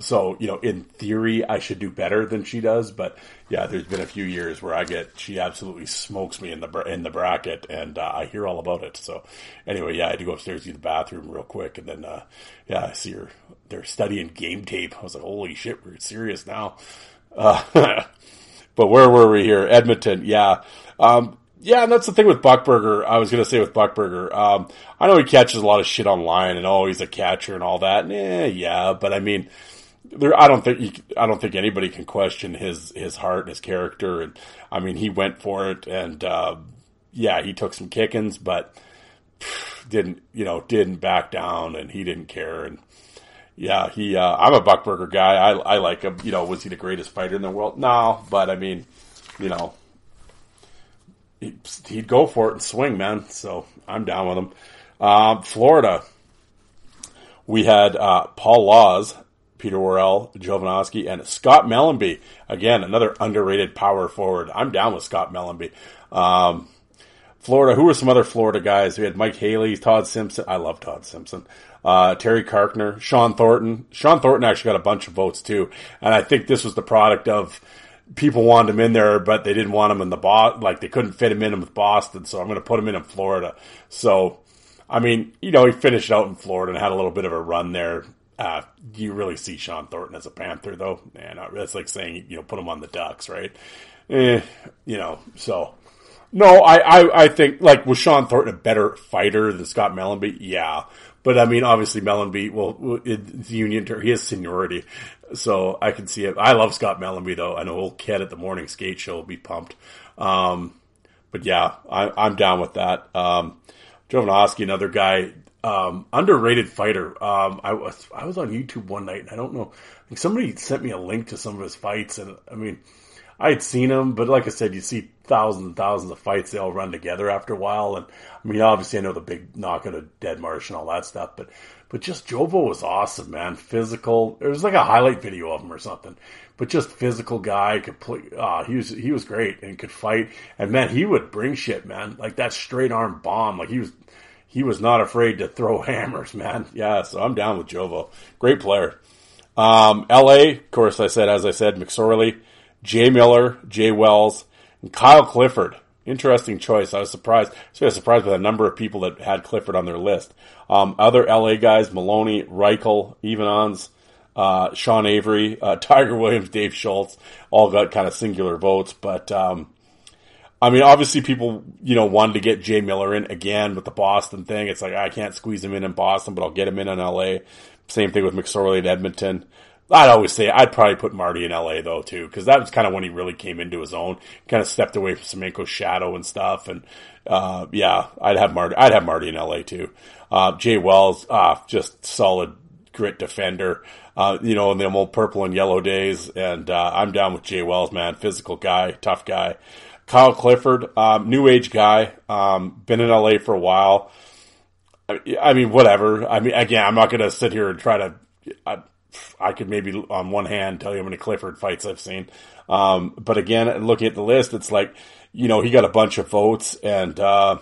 Speaker 2: so you know, in theory, I should do better than she does. But yeah, there's been a few years where I get she absolutely smokes me in the in the bracket, and uh, I hear all about it. So anyway, yeah, I had to go upstairs to the bathroom real quick, and then uh, yeah, I see her. They're studying game tape. I was like, holy shit, we're serious now. Uh, but where were we here? Edmonton, yeah. Um, yeah, and that's the thing with Buchberger. I was going to say with Buchberger. Um, I know he catches a lot of shit online, and oh, he's a catcher and all that. Eh, yeah, but I mean, there, I don't think he, I don't think anybody can question his his heart and his character. And I mean, he went for it, and uh, yeah, he took some kickings, but didn't you know didn't back down, and he didn't care. And yeah, he uh, I'm a Buchberger guy. I I like him. You know, was he the greatest fighter in the world? No, but I mean, you know, he'd go for it and swing, man. So I'm down with him. Um, Florida, we had uh, Paul Laus, Peter Worrell, Jovanovski, and Scott Mellanby. Again, another underrated power forward. I'm down with Scott Mellanby. Um, Florida, who were some other Florida guys? We had Mike Haley, Todd Simpson. I love Todd Simpson. Uh, Terry Carkner, Shawn Thornton. Shawn Thornton actually got a bunch of votes too. And I think this was the product of people wanted him in there, but they didn't want him in the Boston, like they couldn't fit him in with Boston. So I'm going to put him in in Florida. So, I mean, you know, he finished out in Florida and had a little bit of a run there. Uh, do you really see Shawn Thornton as a Panther, though? Man, that's like saying you know put him on the Ducks, right? Eh, you know, so no, I, I, I think like was Shawn Thornton a better fighter than Scott Mellanby? Yeah, but I mean, obviously Mellanby, well, it's union he has seniority, so I can see it. I love Scott Mellanby though. I know old kid at the morning skate show will be pumped. Um, but yeah, I, am down with that. Um, Jovanovski, another guy um, underrated fighter. Um, I was I was on YouTube one night, and I don't know. Somebody sent me a link to some of his fights, and I mean, I had seen him, but like I said, you see thousands and thousands of fights. They all run together after a while, and I mean, obviously, I know the big knockout of Deadmarsh and all that stuff, but but just Jovo was awesome, man. Physical. It was like a highlight video of him or something, but just physical guy. Could play. Uh, he was he was great and could fight. And man, he would bring shit, man. Like that straight arm bomb. Like he was he was not afraid to throw hammers, man. Yeah, so I'm down with Jovo. Great player. Um, LA, of course, I said, as I said, McSorley, Jay Miller, Jay Wells, and Kyle Clifford. Interesting choice. I was surprised. I was surprised by the number of people that had Clifford on their list. Um, other LA guys, Maloney, Reichel, Evenons, uh, Sean Avery, uh, Tiger Williams, Dave Schultz, all got kind of singular votes. But um, I mean, obviously, people you know wanted to get Jay Miller in again with the Boston thing. It's like I can't squeeze him in in Boston, but I'll get him in in L.A. Same thing with McSorley at Edmonton. I'd always say I'd probably put Marty in LA though too, because that was kind of when he really came into his own, kind of stepped away from Semenko's shadow and stuff. And uh, yeah, I'd have Marty. I'd have Marty in LA too. Uh, Jay Wells, uh, just solid grit defender. Uh, you know, in the old purple and yellow days, and uh, I'm down with Jay Wells, man. Physical guy, tough guy. Kyle Clifford, um, new age guy, um, been in LA for a while. I mean, whatever. I mean, again, I'm not going to sit here and try to. I, I could maybe on one hand tell you how many Clifford fights I've seen. Um, but again, looking at the list, it's like, you know, he got a bunch of votes and, uh,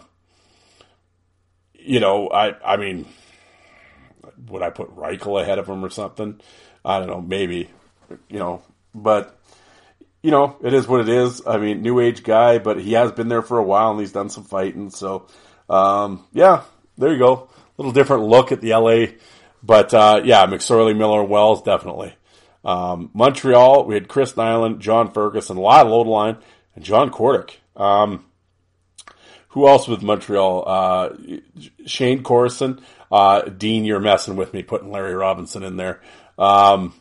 Speaker 2: you know, I, I mean, would I put Reichel ahead of him or something? I don't know, maybe, you know, but, you know, it is what it is. I mean, new age guy, but he has been there for a while and he's done some fighting. So, um, yeah, there you go. A little different look at the LA but uh, yeah, McSorley, Miller, Wells, definitely. Um, Montreal, we had Chris Nilan, John Ferguson, a lot of load line, and John Kordic. Um, who else with Montreal? Uh, Shayne Corson. Uh, Dean, you're messing with me putting Larry Robinson in there. Um,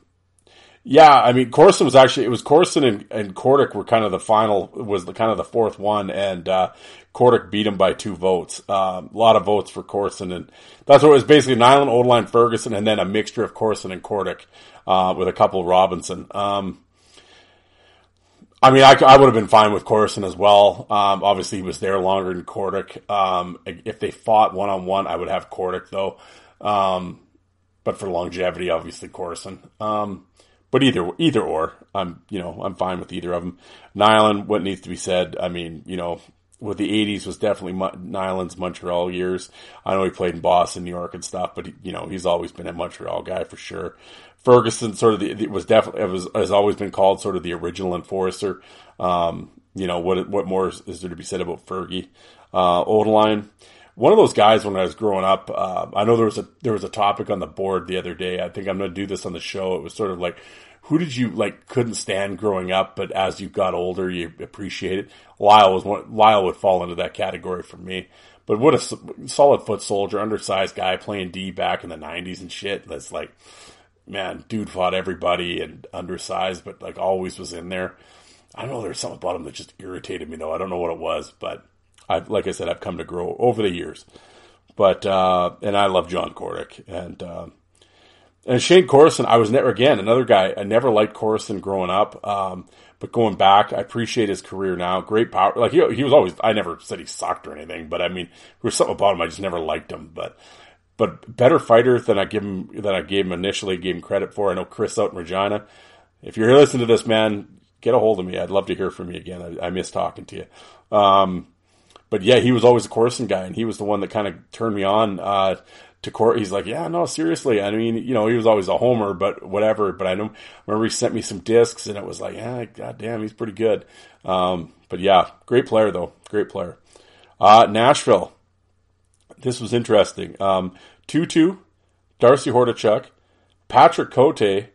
Speaker 2: yeah, I mean, Corson was actually, it was Corson and, and Kordic were kind of the final, was the kind of the fourth one, and uh, Kordic beat him by two votes. Um, a lot of votes for Corson, and that's what it was basically Nilan, Odelein, Ferguson, and then a mixture of Corson and Kordic uh, with a couple of Robinson. Um, I mean, I, I, would have been fine with Corson as well. Um, obviously, he was there longer than Kordic. Um, if they fought one on one, I would have Kordic though. Um, but for longevity, obviously Corson. But either either or, I'm you know I'm fine with either of them. Nilan, what needs to be said? I mean, you know, with the '80s was definitely Nilan's Montreal years. I know he played in Boston, New York, and stuff, but he, you know he's always been a Montreal guy for sure. Ferguson sort of the, it was definitely it was has always been called sort of the original enforcer. Um, you know what what more is, is, there to be said about Fergie? Uh, Odelein, one of those guys when I was growing up. Uh, I know there was a there was a topic on the board the other day. I think I'm going to do this on the show. It was sort of like who did you like couldn't stand growing up, but as you got older, you appreciate it? Lyle was one, Lyle would fall into that category for me. But what a solid foot soldier, undersized guy playing D back in the '90s and shit. That's like, man, dude fought everybody and undersized, but like always was in there. I don't know. There's something about him that just irritated me though. I don't know what it was, but I, like I said, I've come to grow over the years. But uh, and I love John Kordic and. Uh, and Shayne Corson, I was never again another guy. I never liked Corson growing up, um, but going back, I appreciate his career now. Great power. Like he, he was always. I never said he sucked or anything, but I mean, there was something about him I just never liked him. But but better fighter than I give him than I gave him initially. Gave him credit for. I know Chris out in Regina. If you're listening to this, man, get a hold of me. I'd love to hear from you again. I, I miss talking to you. Um, but yeah, he was always a Corson guy, and he was the one that kind of turned me on uh, to court. He's like, yeah, no, seriously. I mean, you know, he was always a homer, but whatever. But I know, remember he sent me some discs and it was like, yeah, god damn, he's pretty good. Um, but yeah, great player though. Great player. Uh, Nashville. This was interesting. Um, Tootoo, Darcy Hordichuk, Patrick Cote,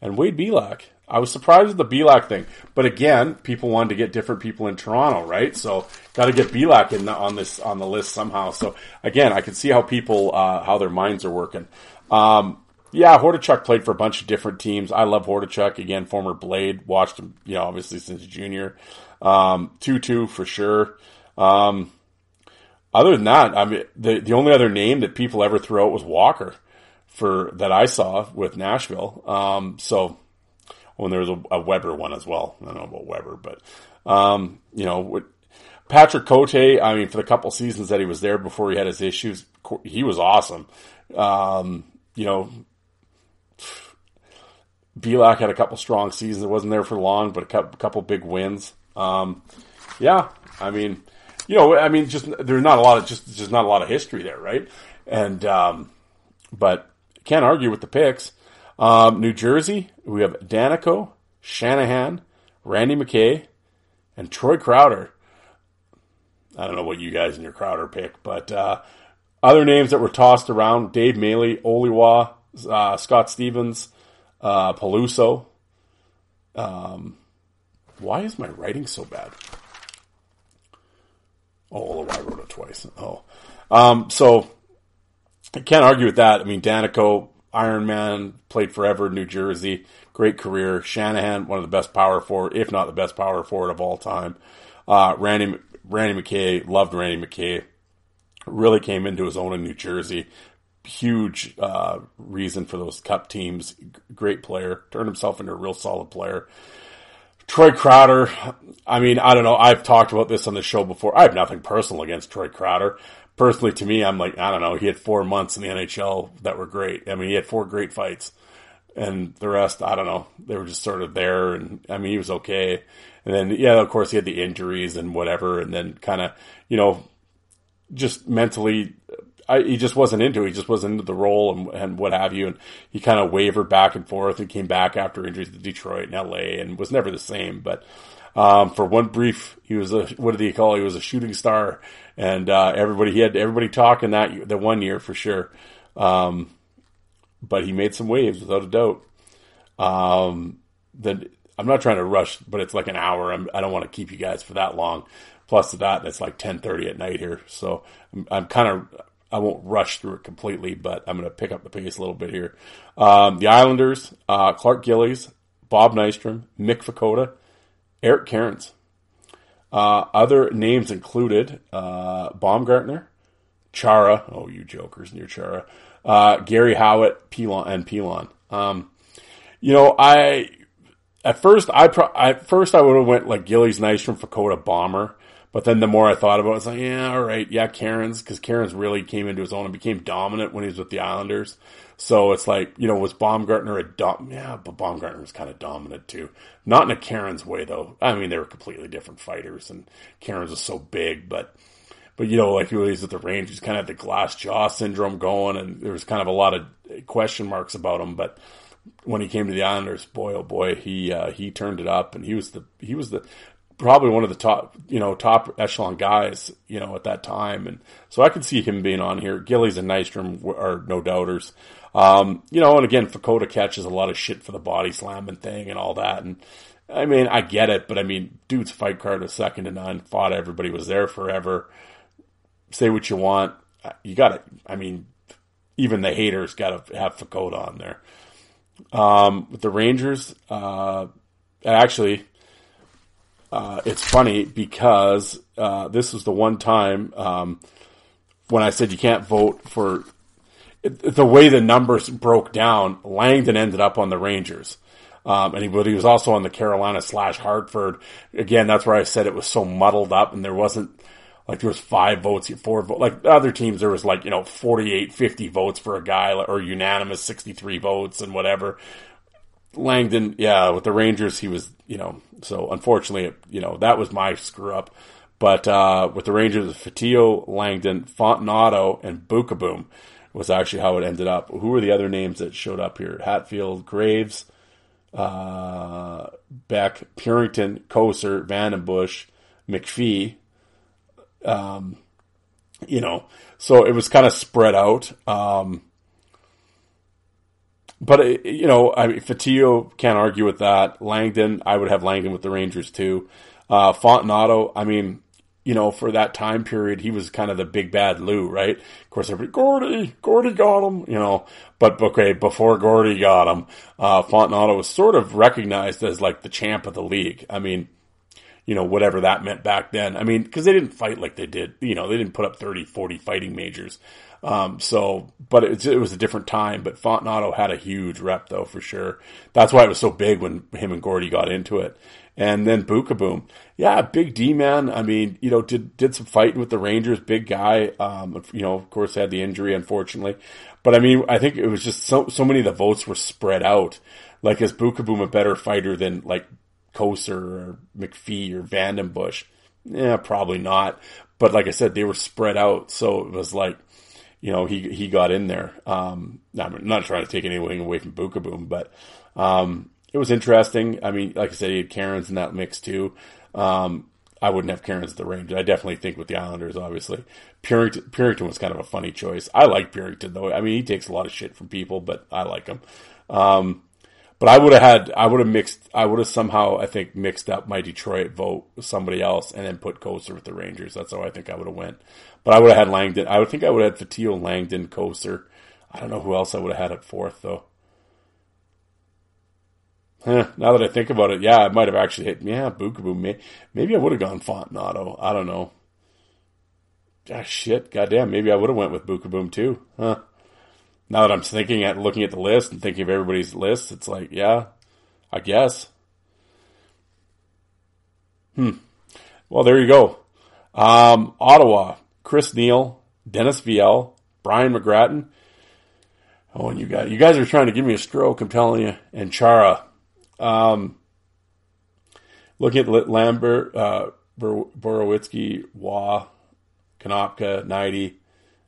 Speaker 2: and Wade Belak. I was surprised with the Belak thing, but again, people wanted to get different people in Toronto, right? So got to get Belak in the, on this on the list somehow. So again, I can see how people uh, how their minds are working. Um, yeah, Hordichuk played for a bunch of different teams. I love Hordichuk again, former Blade. Watched him, you know, obviously since junior. Um, Tootoo for sure. Um, other than that, I mean, the the only other name that people ever threw out was Walker for that I saw with Nashville. Um, so when there was a, a, Weber one as well. I don't know about Weber, but um, you know, Patrick Cote. I mean, for the couple seasons that he was there before he had his issues, he was awesome. Um, you know, Belak had a couple strong seasons. It wasn't there for long, but a couple big wins. Um, yeah, I mean, you know, I mean, just there's not a lot of just just not a lot of history there, right? And um, but can't argue with the picks. Um, New Jersey, we have Daneyko, Shanahan, Randy McKay, and Troy Crowder. I don't know what you guys in your Crowder pick, but uh, other names that were tossed around: Dave Maley, Oliwa, uh, Scott Stevens, uh, Peluso. Um, why is my writing so bad? Oh, I wrote it twice. Oh, um, so I can't argue with that. I mean, Daneyko, Iron Man, played forever in New Jersey, great career. Shanahan, one of the best power forward, if not the best power forward of all time. Uh, Randy Randy McKay, loved Randy McKay. Really came into his own in New Jersey. Huge uh, reason for those cup teams. Great player. Turned himself into a real solid player. Troy Crowder, I mean, I don't know. I've talked about this on the show before. I have nothing personal against Troy Crowder. Personally, to me, I'm like, I don't know. He had four months in the NHL that were great. I mean, he had four great fights. And the rest, I don't know. They were just sort of there. And I mean, he was okay. And then, yeah, of course, he had the injuries and whatever. And then kind of, you know, just mentally I, he just wasn't into it. He just wasn't into the role and, and what have you. And he kind of wavered back and forth and came back after injuries to Detroit and LA and was never the same. But, um, for one brief, he was a, what did he call? He was a shooting star and, uh, everybody, he had everybody talking that, the one year for sure. Um, but he made some waves without a doubt. Um, then I'm not trying to rush, but it's like an hour. I'm, I do not want to keep you guys for that long. Plus to that, it's like 10:30 at night here, so I'm, I'm kind of I won't rush through it completely, but I'm going to pick up the pace a little bit here. Um, the Islanders, uh, Clark Gillies, Bob Nystrom, Mick Vukota, Eric Cairns. Uh, other names included uh, Baumgartner, Chara, oh, you jokers near Chara, uh, Gary Howatt, Pilon, and Pilon. Um, you know, I at first I pro- at first I would have went like Gillies, from Vukota, Bomber. But then the more I thought about it, it's like, yeah, all right, yeah, Cairns, because Cairns really came into his own and became dominant when he was with the Islanders. So it's like, you know, was Baumgartner a dom? Yeah, but Baumgartner was kind of dominant too. Not in a Cairns way though. I mean, they were completely different fighters, and Cairns was so big, but. But you know, like he was at the Rangers, kind of had the glass jaw syndrome going, and there was kind of a lot of question marks about him. But when he came to the Islanders, boy oh boy, he uh, he turned it up, and he was the he was the probably one of the top, you know, top echelon guys, you know, at that time. And so I could see him being on here. Gillies and Nystrom are no doubters. Um, you know, and again, Vukota catches a lot of shit for the body slamming thing and all that. And I mean, I get it, but I mean, dude's fight card was second to none, fought everybody, was there forever. Say what you want. You got it. I mean, even the haters got to have Vukota on there. Um, with the Rangers, uh, actually, uh, it's funny because uh, this was the one time um, when I said you can't vote for the way the numbers broke down. Langdon ended up on the Rangers. Um, and he, but he was also on the Carolina slash Hartford. Again, that's where I said it was so muddled up and there wasn't, like there was five votes, four votes, like other teams, there was like, you know, 48, 50 votes for a guy or unanimous 63 votes and whatever. Langdon, yeah, with the Rangers, he was, you know, so unfortunately, you know, that was my screw up. But uh, with the Rangers, Fotiu, Langdon, Fontinato, and Beukeboom was actually how it ended up. Who were the other names that showed up here? Hatfield, Graves, uh, Beck, Purinton, Kocur, VandenBussche, McPhee. Um, you know, so it was kind of spread out. Um, but uh, you know, I mean, Fotiu can't argue with that. Langdon, I would have Langdon with the Rangers too. Uh, Fontinato, I mean, you know, for that time period, he was kind of the big bad Lou, right? Of course, everybody, Gordy, Gordy got him, you know. But okay, before Gordy got him, uh, Fontinato was sort of recognized as like the champ of the league. I mean, you know, whatever that meant back then. I mean, because they didn't fight like they did, you know, they didn't put up 30, 40 fighting majors. Um, so, but it, it, was a different time. But Fontinato had a huge rep though, for sure. That's why it was so big when him and Gordy got into it. And then Beukeboom, yeah, big D man. I mean, you know, did did some fighting with the Rangers, big guy. Um, you know, of course, had the injury unfortunately. But I mean, I think it was just so so many of the votes were spread out. Like, is Beukeboom a better fighter than like Kocur or McPhee or VandenBussche? Yeah, probably not. But like I said, they were spread out, so it was like you know, he he got in there. Um, I'm not trying to take anything away from Beukeboom, but um, it was interesting. I mean, like I said, he had Cairns in that mix too. Um, I wouldn't have Cairns at the range. I definitely think with the Islanders, obviously. Purinton, Purinton was kind of a funny choice. I like Purinton though. I mean, he takes a lot of shit from people, but I like him. Um, But I would have had, I would have mixed, I would have somehow, I think, mixed up my Detroit vote with somebody else and then put Kocur with the Rangers. That's how I think I would have went. But I would have had Langdon. I would think I would have had Fotiu, Langdon, Kocur. I don't know who else I would have had at fourth though. Huh, now that I think about it, yeah, I might have actually hit. Yeah, Beukeboom. Maybe I would have gone Fontinato. I don't know. Ah, shit, goddamn. Maybe I would have went with Beukeboom too. Huh. Now that I'm thinking at looking at the list and thinking of everybody's list, it's like, yeah, I guess. Hmm. Well, there you go. Um, Ottawa, Chris Neil, Dennis Vial, Brian McGrattan. Oh, and you guys, you guys are trying to give me a stroke. I'm telling you. And Chara. Um, looking at Lambert, uh, Borowiecki, Roy, Konopka, Nighty,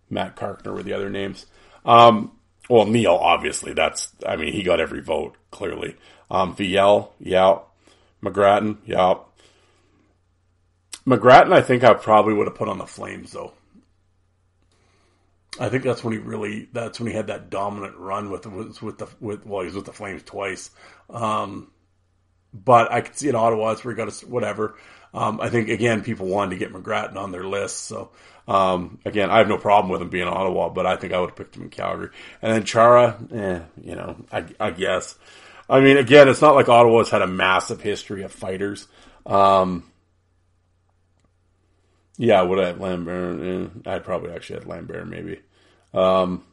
Speaker 2: Matt Carkner were the other names. Um, well, Neil, obviously, that's, I mean, he got every vote, clearly. Um, Vial, yeah. McGrattan, yeah. McGrattan, I think I probably would have put on the Flames, though. I think that's when he really, that's when he had that dominant run with, with, with the, with, well, he was with the Flames twice. Um, but I could see in Ottawa, it's where he got a, whatever. Um, I think again, people wanted to get McGrattan on their list. So, um, again, I have no problem with him being in Ottawa, but I think I would have picked him in Calgary. And then Chara, eh, you know, I, I, guess. I mean, again, it's not like Ottawa's had a massive history of fighters. Um, yeah, would I have Lambert? I'd probably actually had Lambert maybe. Um,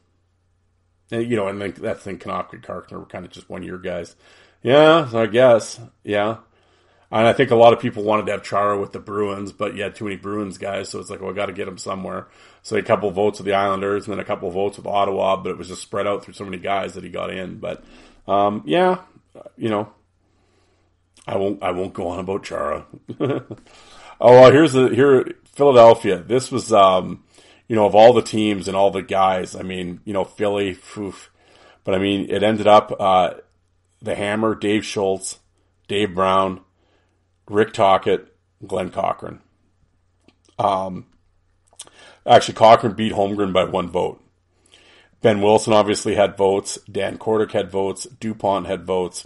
Speaker 2: and, you know, and then that's thing Konopka Carkner were kind of just one year guys. Yeah, I guess. Yeah. And I think a lot of people wanted to have Chara with the Bruins, but you had too many Bruins guys, so it's like, well, I got to get him somewhere. So a couple votes with the Islanders, and then a couple votes with Ottawa, but it was just spread out through so many guys that he got in. But um, yeah, you know, I won't I won't go on about Chara. oh, well, here's the here Philadelphia. This was um, you know of all the teams and all the guys. I mean, you know, Philly, but I mean, it ended up uh, the Hammer, Dave Schultz, Dave Brown. Rick Tocchet, Glen Cochrane. Um, actually, Cochrane beat Holmgren by one vote. Behn Wilson obviously had votes. Dan Kordic had votes. DuPont had votes.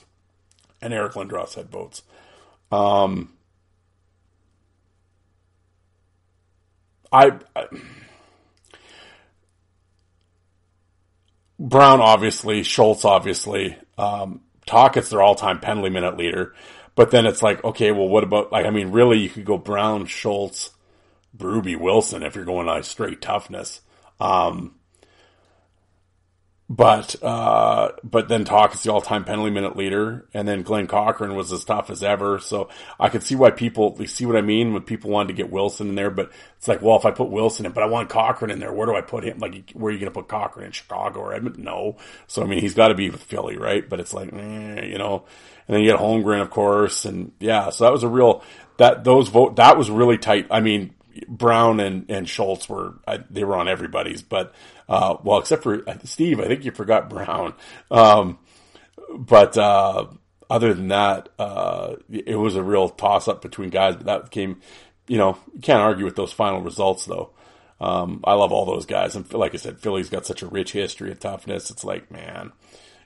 Speaker 2: And Eric Lindros had votes. Um, I, I, Brown obviously, Schultz obviously, um, their all-time penalty minute leader. But then it's like, okay, well, what about like? I mean, really, you could go Brown, Schultz, Berube, Wilson if you're going on straight toughness. Um, but uh, but then Tocchet the all-time penalty minute leader, and then Glen Cochrane was as tough as ever. So I could see why people see what I mean when people wanted to get Wilson in there. But it's like, well, if I put Wilson in, but I want Cochrane in there, where do I put him? Like, where are you going to put Cochrane in Chicago or Edmonton? No. So I mean, he's got to be with Philly, right? But it's like, eh, you know. And then you get Holmgren, of course, and yeah. So that was a real that those vote that was really tight. I mean, Brown and, and Schultz were they were on everybody's, but uh, well, except for uh, Steve, I think you forgot Brown. Um, but uh, other than that, uh, it was a real toss up between guys. But that came, you know, you can't argue with those final results though. Um, I love all those guys, and like I said, Philly's got such a rich history of toughness. It's like, man,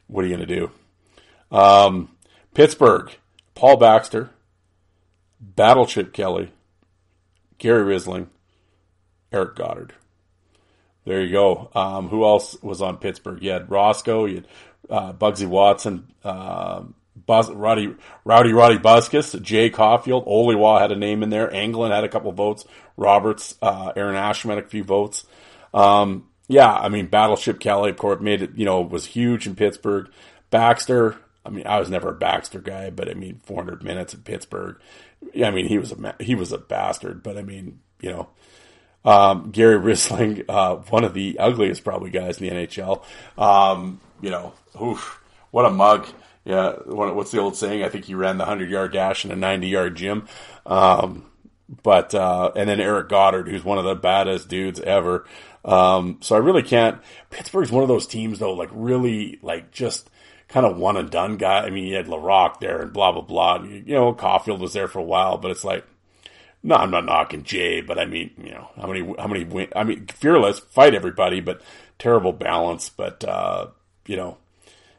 Speaker 2: what are you gonna do? Um, Pittsburgh, Paul Baxter, Battleship Kelly, Gary Rissling, Eric Godard. There you go. Um, who else was on Pittsburgh? You had Roscoe, you had uh, Bugsy Watson, uh, Buzz, Roddy, Rowdy Roddy Buskas, Jay Caulfield, Oliwa had a name in there. Anglin had a couple votes. Roberts, uh, Aaron Asham had a few votes. Um, yeah, I mean, Battleship Kelly, of course, made it, you know, was huge in Pittsburgh. Baxter, I mean, I was never a Baxter guy, but I mean, 400 minutes in Pittsburgh. I mean, he was a he was a bastard, but I mean, you know, um, Gary Rissling, uh, one of the ugliest probably guys in the NHL. Um, you know, oof, what a mug. Yeah, what's the old saying? I think he ran the hundred yard dash in a ninety yard gym. Um, but uh, and then Eric Godard, who's one of the baddest dudes ever. Um, so I really can't. Pittsburgh's one of those teams though, like really, like just kind of one and done guy. I mean, you had Laraque there and blah blah blah. You know, Caulfield was there for a while, but it's like, no, I'm not knocking Jay, but I mean, you know, how many how many win? I mean, fearless, fight everybody, but terrible balance. But uh, you know,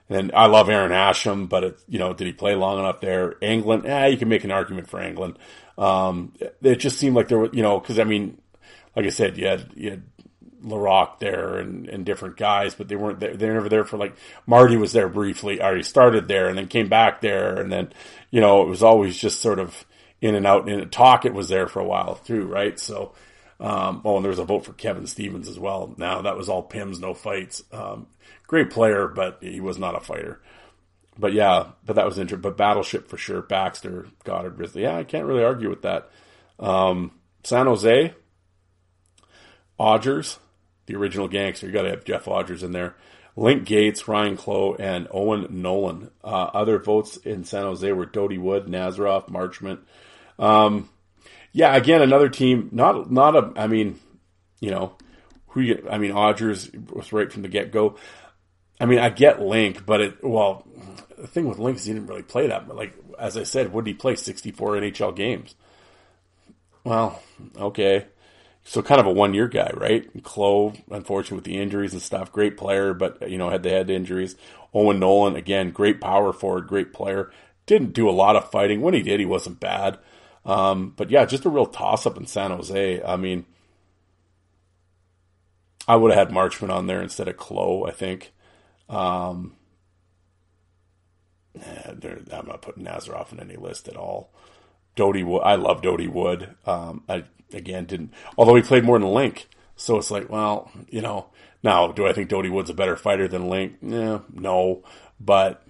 Speaker 2: And I love Aaron Asham, but it, you know, did he play long enough there? England, eh, you can make an argument for England. Um, it just seemed like there was, you know, cause I mean, like I said, you had, you had Laraque there and, and different guys, but they weren't there. They're never there for like Marty was there briefly. Already started there and then came back there. And then, you know, it was always just sort of in and out in and talk. It was there for a while too. Right. So, um, oh, and there was a vote for Kevin Stevens as well. Now that was all Pims, no fights. Um, great player, but he was not a fighter. But yeah, but that was interesting. But Battleship for sure. Baxter, Godard, Risley. Yeah, I can't really argue with that. Um, San Jose, Odgers, the original gangster. You got to have Jeff Odgers in there. Link Gaetz, Ryan Clowe, and Owen Nolan. Uh, other votes in San Jose were Dody Wood, Nazarov, Marchment. Um, yeah, again, another team. Not, not a. I mean, you know, who you. I mean, Odgers was right from the get go. I mean, I get Link, but it. Well, the thing with Link is he didn't really play that. But like as I said, would he play sixty four NHL games? Well, okay. So kind of a one year guy, right? Clowe, unfortunately with the injuries and stuff, great player, but you know, had the head injuries. Owen Nolan, again, great power forward, great player. Didn't do a lot of fighting. When he did, he wasn't bad. Um, but yeah, just a real toss up in San Jose. I mean, I would have had Marchment on there instead of Clowe, I think. Um, I'm not putting Nazarov in any list at all. Dody Wood, I love Dody Wood. Um, I again didn't, although he played more than Link. So it's like, well, you know, now do I think Dody Wood's a better fighter than Link? Yeah, no, but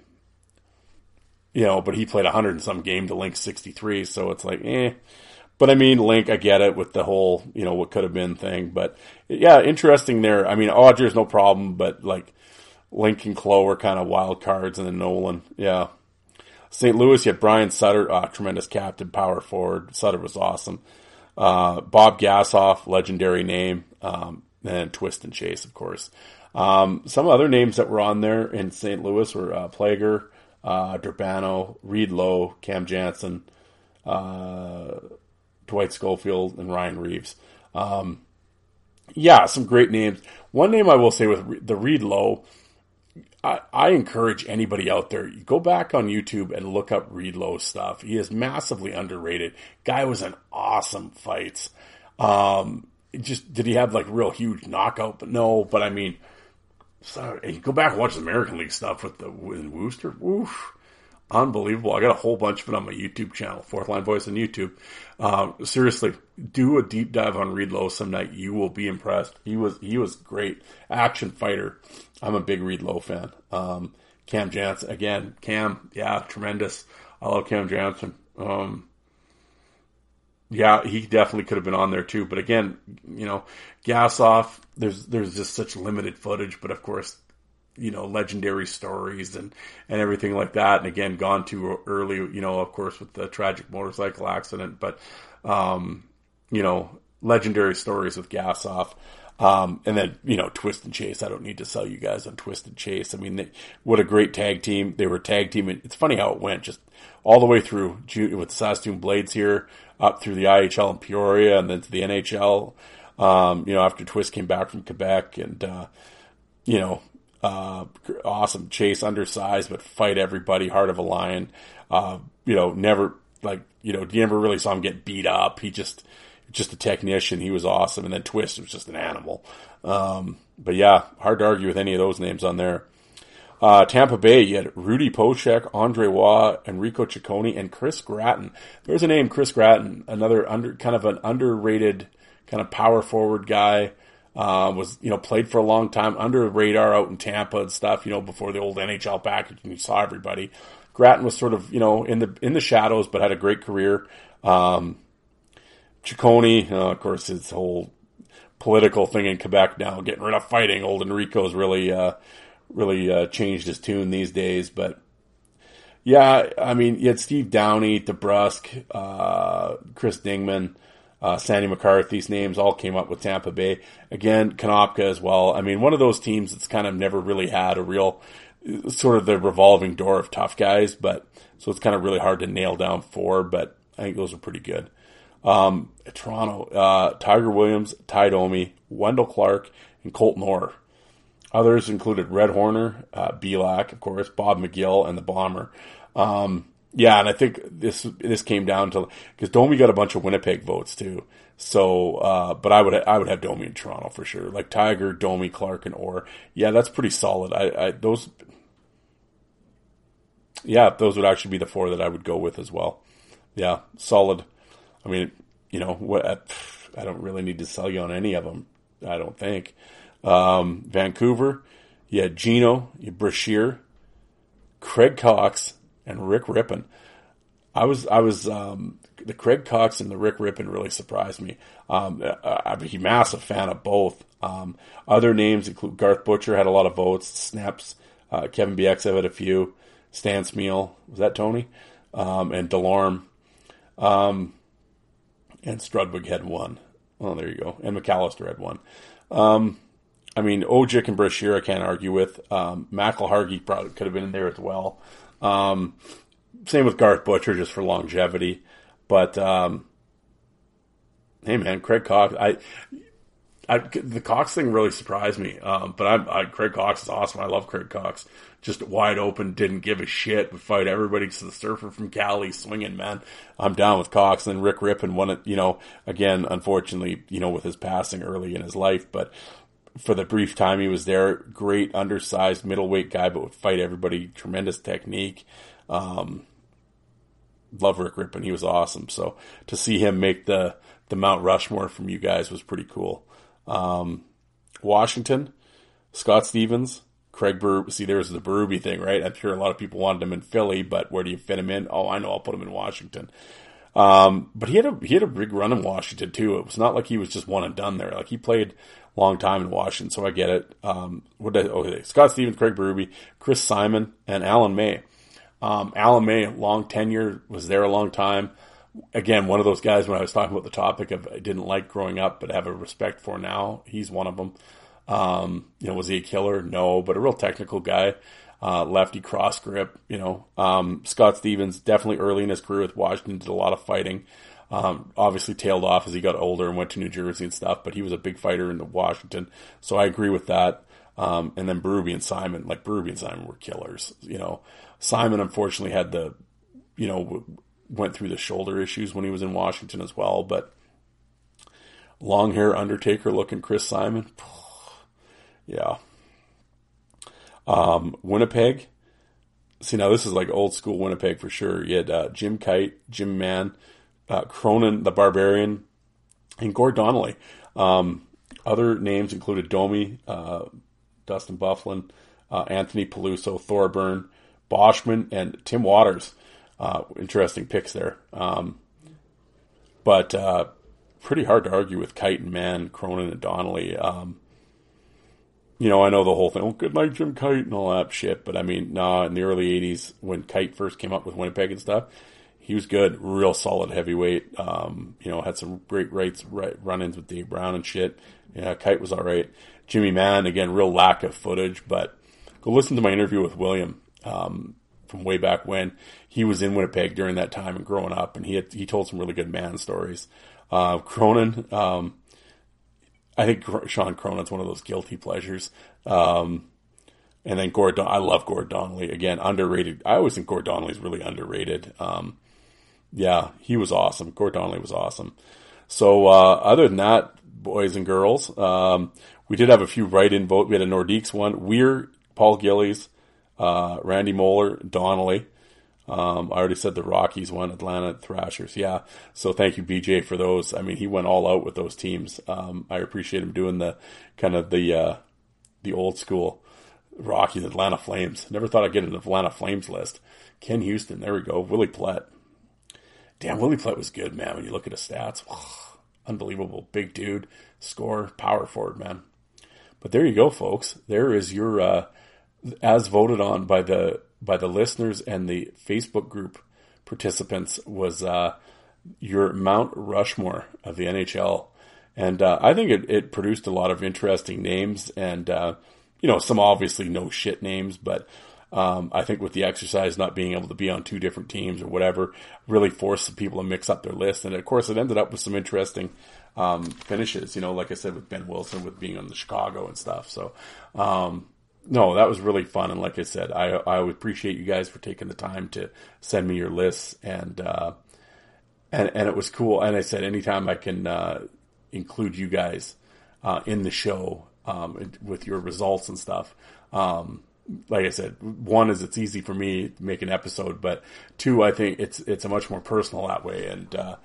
Speaker 2: you know, but he played 100 and some game to Link 63, so it's like, eh. But I mean, Link, I get it with the whole, you know, what could have been thing. But yeah, interesting there. I mean, Odgers, no problem, but like Link and Clowe are kind of wild cards, and then Nolan, yeah. St. Louis, you had Brian Sutter, uh, tremendous captain, power forward. Sutter was awesome. Uh, Bob Gassoff, legendary name, um, and Twist and Chase, of course. Um, some other names that were on there in St. Louis were uh, Plager, uh, Durbano, Reed Low, Cam Janssen, uh, Dwight Schofield, and Ryan Reaves. Um, yeah, some great names. One name I will say with the Reed Low, I, I, encourage anybody out there, go back on YouTube and look up Reed Low stuff. He is massively underrated. Guy was in awesome fights. Um, just did he have like real huge knockout? But no, but I mean, sorry, go back and watch the American League stuff with the with Worcester. Oof, unbelievable. I got a whole bunch of it on my YouTube channel, Fourth Line Voice on YouTube. Um, seriously, do a deep dive on Reed Low some night. You will be impressed. He was he was great action fighter. I'm a big Reed Low fan. Um, Cam Janssen again. Cam, yeah, tremendous. I love Cam Janssen. Um, yeah, he definitely could have been on there too. But again, you know, Gassoff. There's there's just such limited footage, but of course, you know, legendary stories and and everything like that. And again, gone too early. You know, of course, with the tragic motorcycle accident. But um, you know, legendary stories with Gassoff. Um, and then, you know, Twist and Chase. I don't need to sell you guys on Twist and Chase. I mean, they, what a great tag team. They were tag team. It's funny how it went just all the way through with Saskatoon Blades here, up through the IHL in Peoria and then to the NHL. Um, you know, after Twist came back from Quebec and, uh, you know, uh, awesome chase, undersized, but fight everybody, heart of a lion. Uh, you know, never like, you know, you never really saw him get beat up. He just, just a technician. He was awesome. And then Twist was just an animal. Um, but yeah, hard to argue with any of those names on there. Uh, Tampa Bay, you had Rudy Poeschek, Andre Roy, Enrico Ciccone, and Chris Gratton. There's a name, Chris Gratton, another under, kind of an underrated kind of power forward guy. Uh, was, you know, played for a long time under radar out in Tampa and stuff, you know, before the old NHL package and you saw everybody. Gratton was sort of, you know, in the, in the shadows, but had a great career. Um, Ciccone, uh, of course, his whole political thing in Quebec now, getting rid of fighting. Old Enrico's really, uh, really uh, changed his tune these days. But yeah, I mean, you had Steve Downey, DeBrusk, uh, Chris Dingman, uh, Sandy McCarthy's names all came up with Tampa Bay. Again, Konopka as well. I mean, one of those teams that's kind of never really had a real sort of the revolving door of tough guys, but so it's kind of really hard to nail down four, but I think those are pretty good. Um, Toronto, uh, Tiger Williams, Tie Domi, Wendell Clark, and Colton Orr. Others included Red Horner, uh, Belak, of course, Bob McGill, and the Bomber. Um, yeah, and I think this this came down to because Domi got a bunch of Winnipeg votes too. So, uh, but I would I would have Domi in Toronto for sure. Like Tiger, Domi, Clark, and Orr. Yeah, that's pretty solid. I, I those. Yeah, those would actually be the four that I would go with as well. Yeah, solid. I mean, you know what? I don't really need to sell you on any of them. I don't think. Um, Vancouver, you had Gino, you had Brashear, Craig Coxe, and Rick Rypien. I was I was um, the Craig Coxe and the Rick Rypien really surprised me. Um, I'm a massive fan of both. Um, other names include Garth Butcher had a lot of votes. Snaps, uh, Kevin Bieksa had a few. Stan Smyl was that Tony, um, and Delorme, um, and Strudwick had one. Oh, there you go. And McAllister had one. Um, I mean, Odjick and Brashear I can't argue with. Um, McIlhargey probably could have been in there as well. Um, same with Garth Butcher, just for longevity. But um, hey, man, Craig Coxe, I, I, the Coxe thing really surprised me. Um, but I, I, Craig Coxe is awesome. I love Craig Coxe. Just wide open, didn't give a shit. Would fight everybody. To the surfer from Cali, swinging man. I'm down with Coxe. And Rick won it. You know, again, unfortunately, you know, with his passing early in his life, but for the brief time he was there, great undersized middleweight guy, but would fight everybody. Tremendous technique. Um, love Rick Rypien. He was awesome. So to see him make the the Mount Rushmore from you guys was pretty cool. Um, Washington, Scott Stevens, Craig Berube. See, there's the Berube thing, right? I'm sure a lot of people wanted him in Philly, but where do you fit him in? Oh, I know. I'll put him in Washington. Um, but he had a he had a big run in Washington too. It was not like he was just one and done there. Like he played a long time in Washington, so I get it. Um, what did I, okay, Scott Stevens, Craig Berube, Chris Simon, and Alan May. Um, Alan May, long tenure, was there a long time. Again, one of those guys when I was talking about the topic of I didn't like growing up, but have a respect for now. He's one of them. Um, you know, was he a killer? No, but a real technical guy. Uh, lefty cross grip, you know. Um, Scott Stevens, definitely early in his career with Washington, did a lot of fighting. Um, obviously tailed off as he got older and went to New Jersey and stuff, but he was a big fighter in the Washington. So I agree with that. Um, and then Berube and Simon, like Berube and Simon were killers, you know. Simon unfortunately had the, you know, went through the shoulder issues when he was in Washington as well. But long hair Undertaker looking Chris Simon, yeah. Um, Winnipeg. See now this is like old school Winnipeg for sure. You had uh, Jim Kyte, Jim Mann, uh, Cronin the Barbarian, and Gord Donnelly. Um, other names included Domi, uh, Dustin Byfuglien, uh, Anthony Peluso, Thorburn, Boschman, and Tim Watters. Uh, interesting picks there. Um, but uh, pretty hard to argue with Kyte and Mann, Cronin and Donnelly. Um, you know, I know the whole thing. Oh, good night, Jim Kyte, and all that shit. But I mean, nah. In the early '80s, when Kyte first came up with Winnipeg and stuff, he was good, real solid heavyweight. Um, you know, had some great rights, right, run-ins with Dave Brown and shit. Yeah, Kyte was all right. Jimmy Mann, again, real lack of footage, but go listen to my interview with William um, from way back when he was in Winnipeg during that time and growing up, and he had, he told some really good Mann stories. Uh, Cronin, um, I think Shawn Cronin's one of those guilty pleasures. Um, and then Gord, I love Gord Donnelly again, underrated. I always think Gord Donnelly's really underrated. Um, yeah, he was awesome. Gord Donnelly was awesome. So uh, other than that, boys and girls, um, we did have a few write-in vote. We had a Nordiques one. Weir, Paul Gillis, uh, Randy Moller, Donnelly. Um, I already said the Rockies won, Atlanta Thrashers. Yeah. So thank you, BJ, for those. I mean, he went all out with those teams. Um, I appreciate him doing the kind of the, uh, the old school Rockies, Atlanta Flames. Never thought I'd get an Atlanta Flames list. Ken Houston. There we go. Willie Plett. Damn, Willie Plett was good, man. When you look at his stats, unbelievable. Big dude, score, power forward, man. But there you go, folks. There is your, uh, as voted on by the by the listeners and the Facebook group participants was uh, your Mount Rushmore of the NHL, and uh, I think it, it, produced a lot of interesting names and uh, you know some obviously no shit names, but um, I think with the exercise not being able to be on two different teams or whatever, really forced people to mix up their list. And of course, it ended up with some interesting um, finishes. You know, like I said, with Behn Wilson, with being on the Chicago and stuff. So, um, no, that was really fun. And like I said, I I would appreciate you guys for taking the time to send me your lists and uh, and and it was cool. And I said, anytime I can uh, include you guys uh, in the show um, with your results and stuff. Um, like I said, one is it's easy for me to make an episode, but two, I think it's it's a much more personal that way, and uh,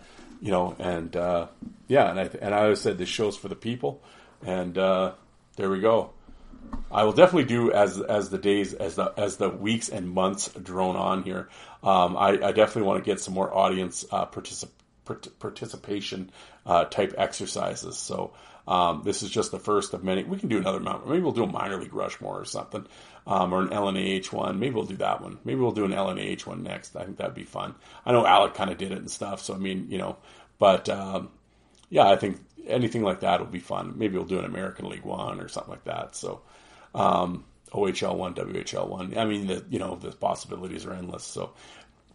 Speaker 2: you know, and uh, yeah, and I and I always said this show's for the people, and uh, there we go. I will definitely do as as the days as the as the weeks and months drone on here. Um, I, I, definitely want to get some more audience uh, particip- participation uh, type exercises. So um, this is just the first of many. We can do another mount. Maybe we'll do a minor league Rushmore or something, um, or an LNAH one. Maybe we'll do that one. Maybe we'll do an LNAH one next. I think that'd be fun. I know Alec kind of did it and stuff. So I mean, you know, but um, yeah, I think anything like that will be fun. Maybe we'll do an American League one or something like that. So um, OHL one, WHL one. I mean, the, you know, the possibilities are endless. So,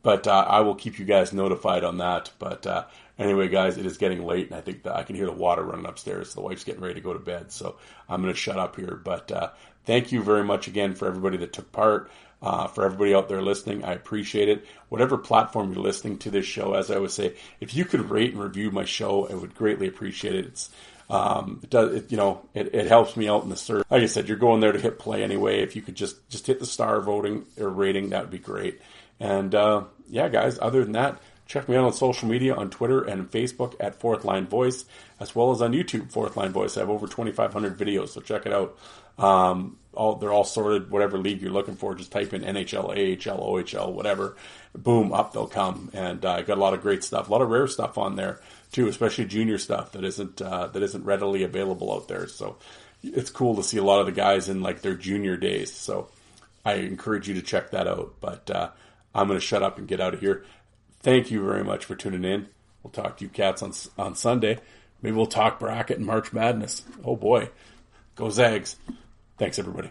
Speaker 2: but uh, I will keep you guys notified on that. But uh, anyway, guys, it is getting late, and I think I can hear the water running upstairs. The wife's getting ready to go to bed, so I'm going to shut up here. But uh, thank you very much again for everybody that took part. Uh, for everybody out there listening, I appreciate it. Whatever platform you're listening to this show, as I always say, if you could rate and review my show, I would greatly appreciate it. It's um, it does, it, you know, it, it helps me out in the search. Like I said, you're going there to hit play anyway. If you could just just hit the star voting or rating, that would be great. And uh, yeah, guys. Other than that, check me out on social media on Twitter and Facebook at Fourth Line Voice, as well as on YouTube, Fourth Line Voice. I have over 2,500 videos, so check it out. Um, all they're all sorted. Whatever league you're looking for, just type in NHL, AHL, OHL, whatever. Boom, up they'll come. And I uh, got a lot of great stuff, a lot of rare stuff on there too, especially junior stuff that isn't uh, that isn't readily available out there. So it's cool to see a lot of the guys in like their junior days. So I encourage you to check that out. But uh, I'm going to shut up and get out of here. Thank you very much for tuning in. We'll talk to you cats on on Sunday. Maybe we'll talk bracket and March Madness. Oh boy, go Zags! Thanks everybody.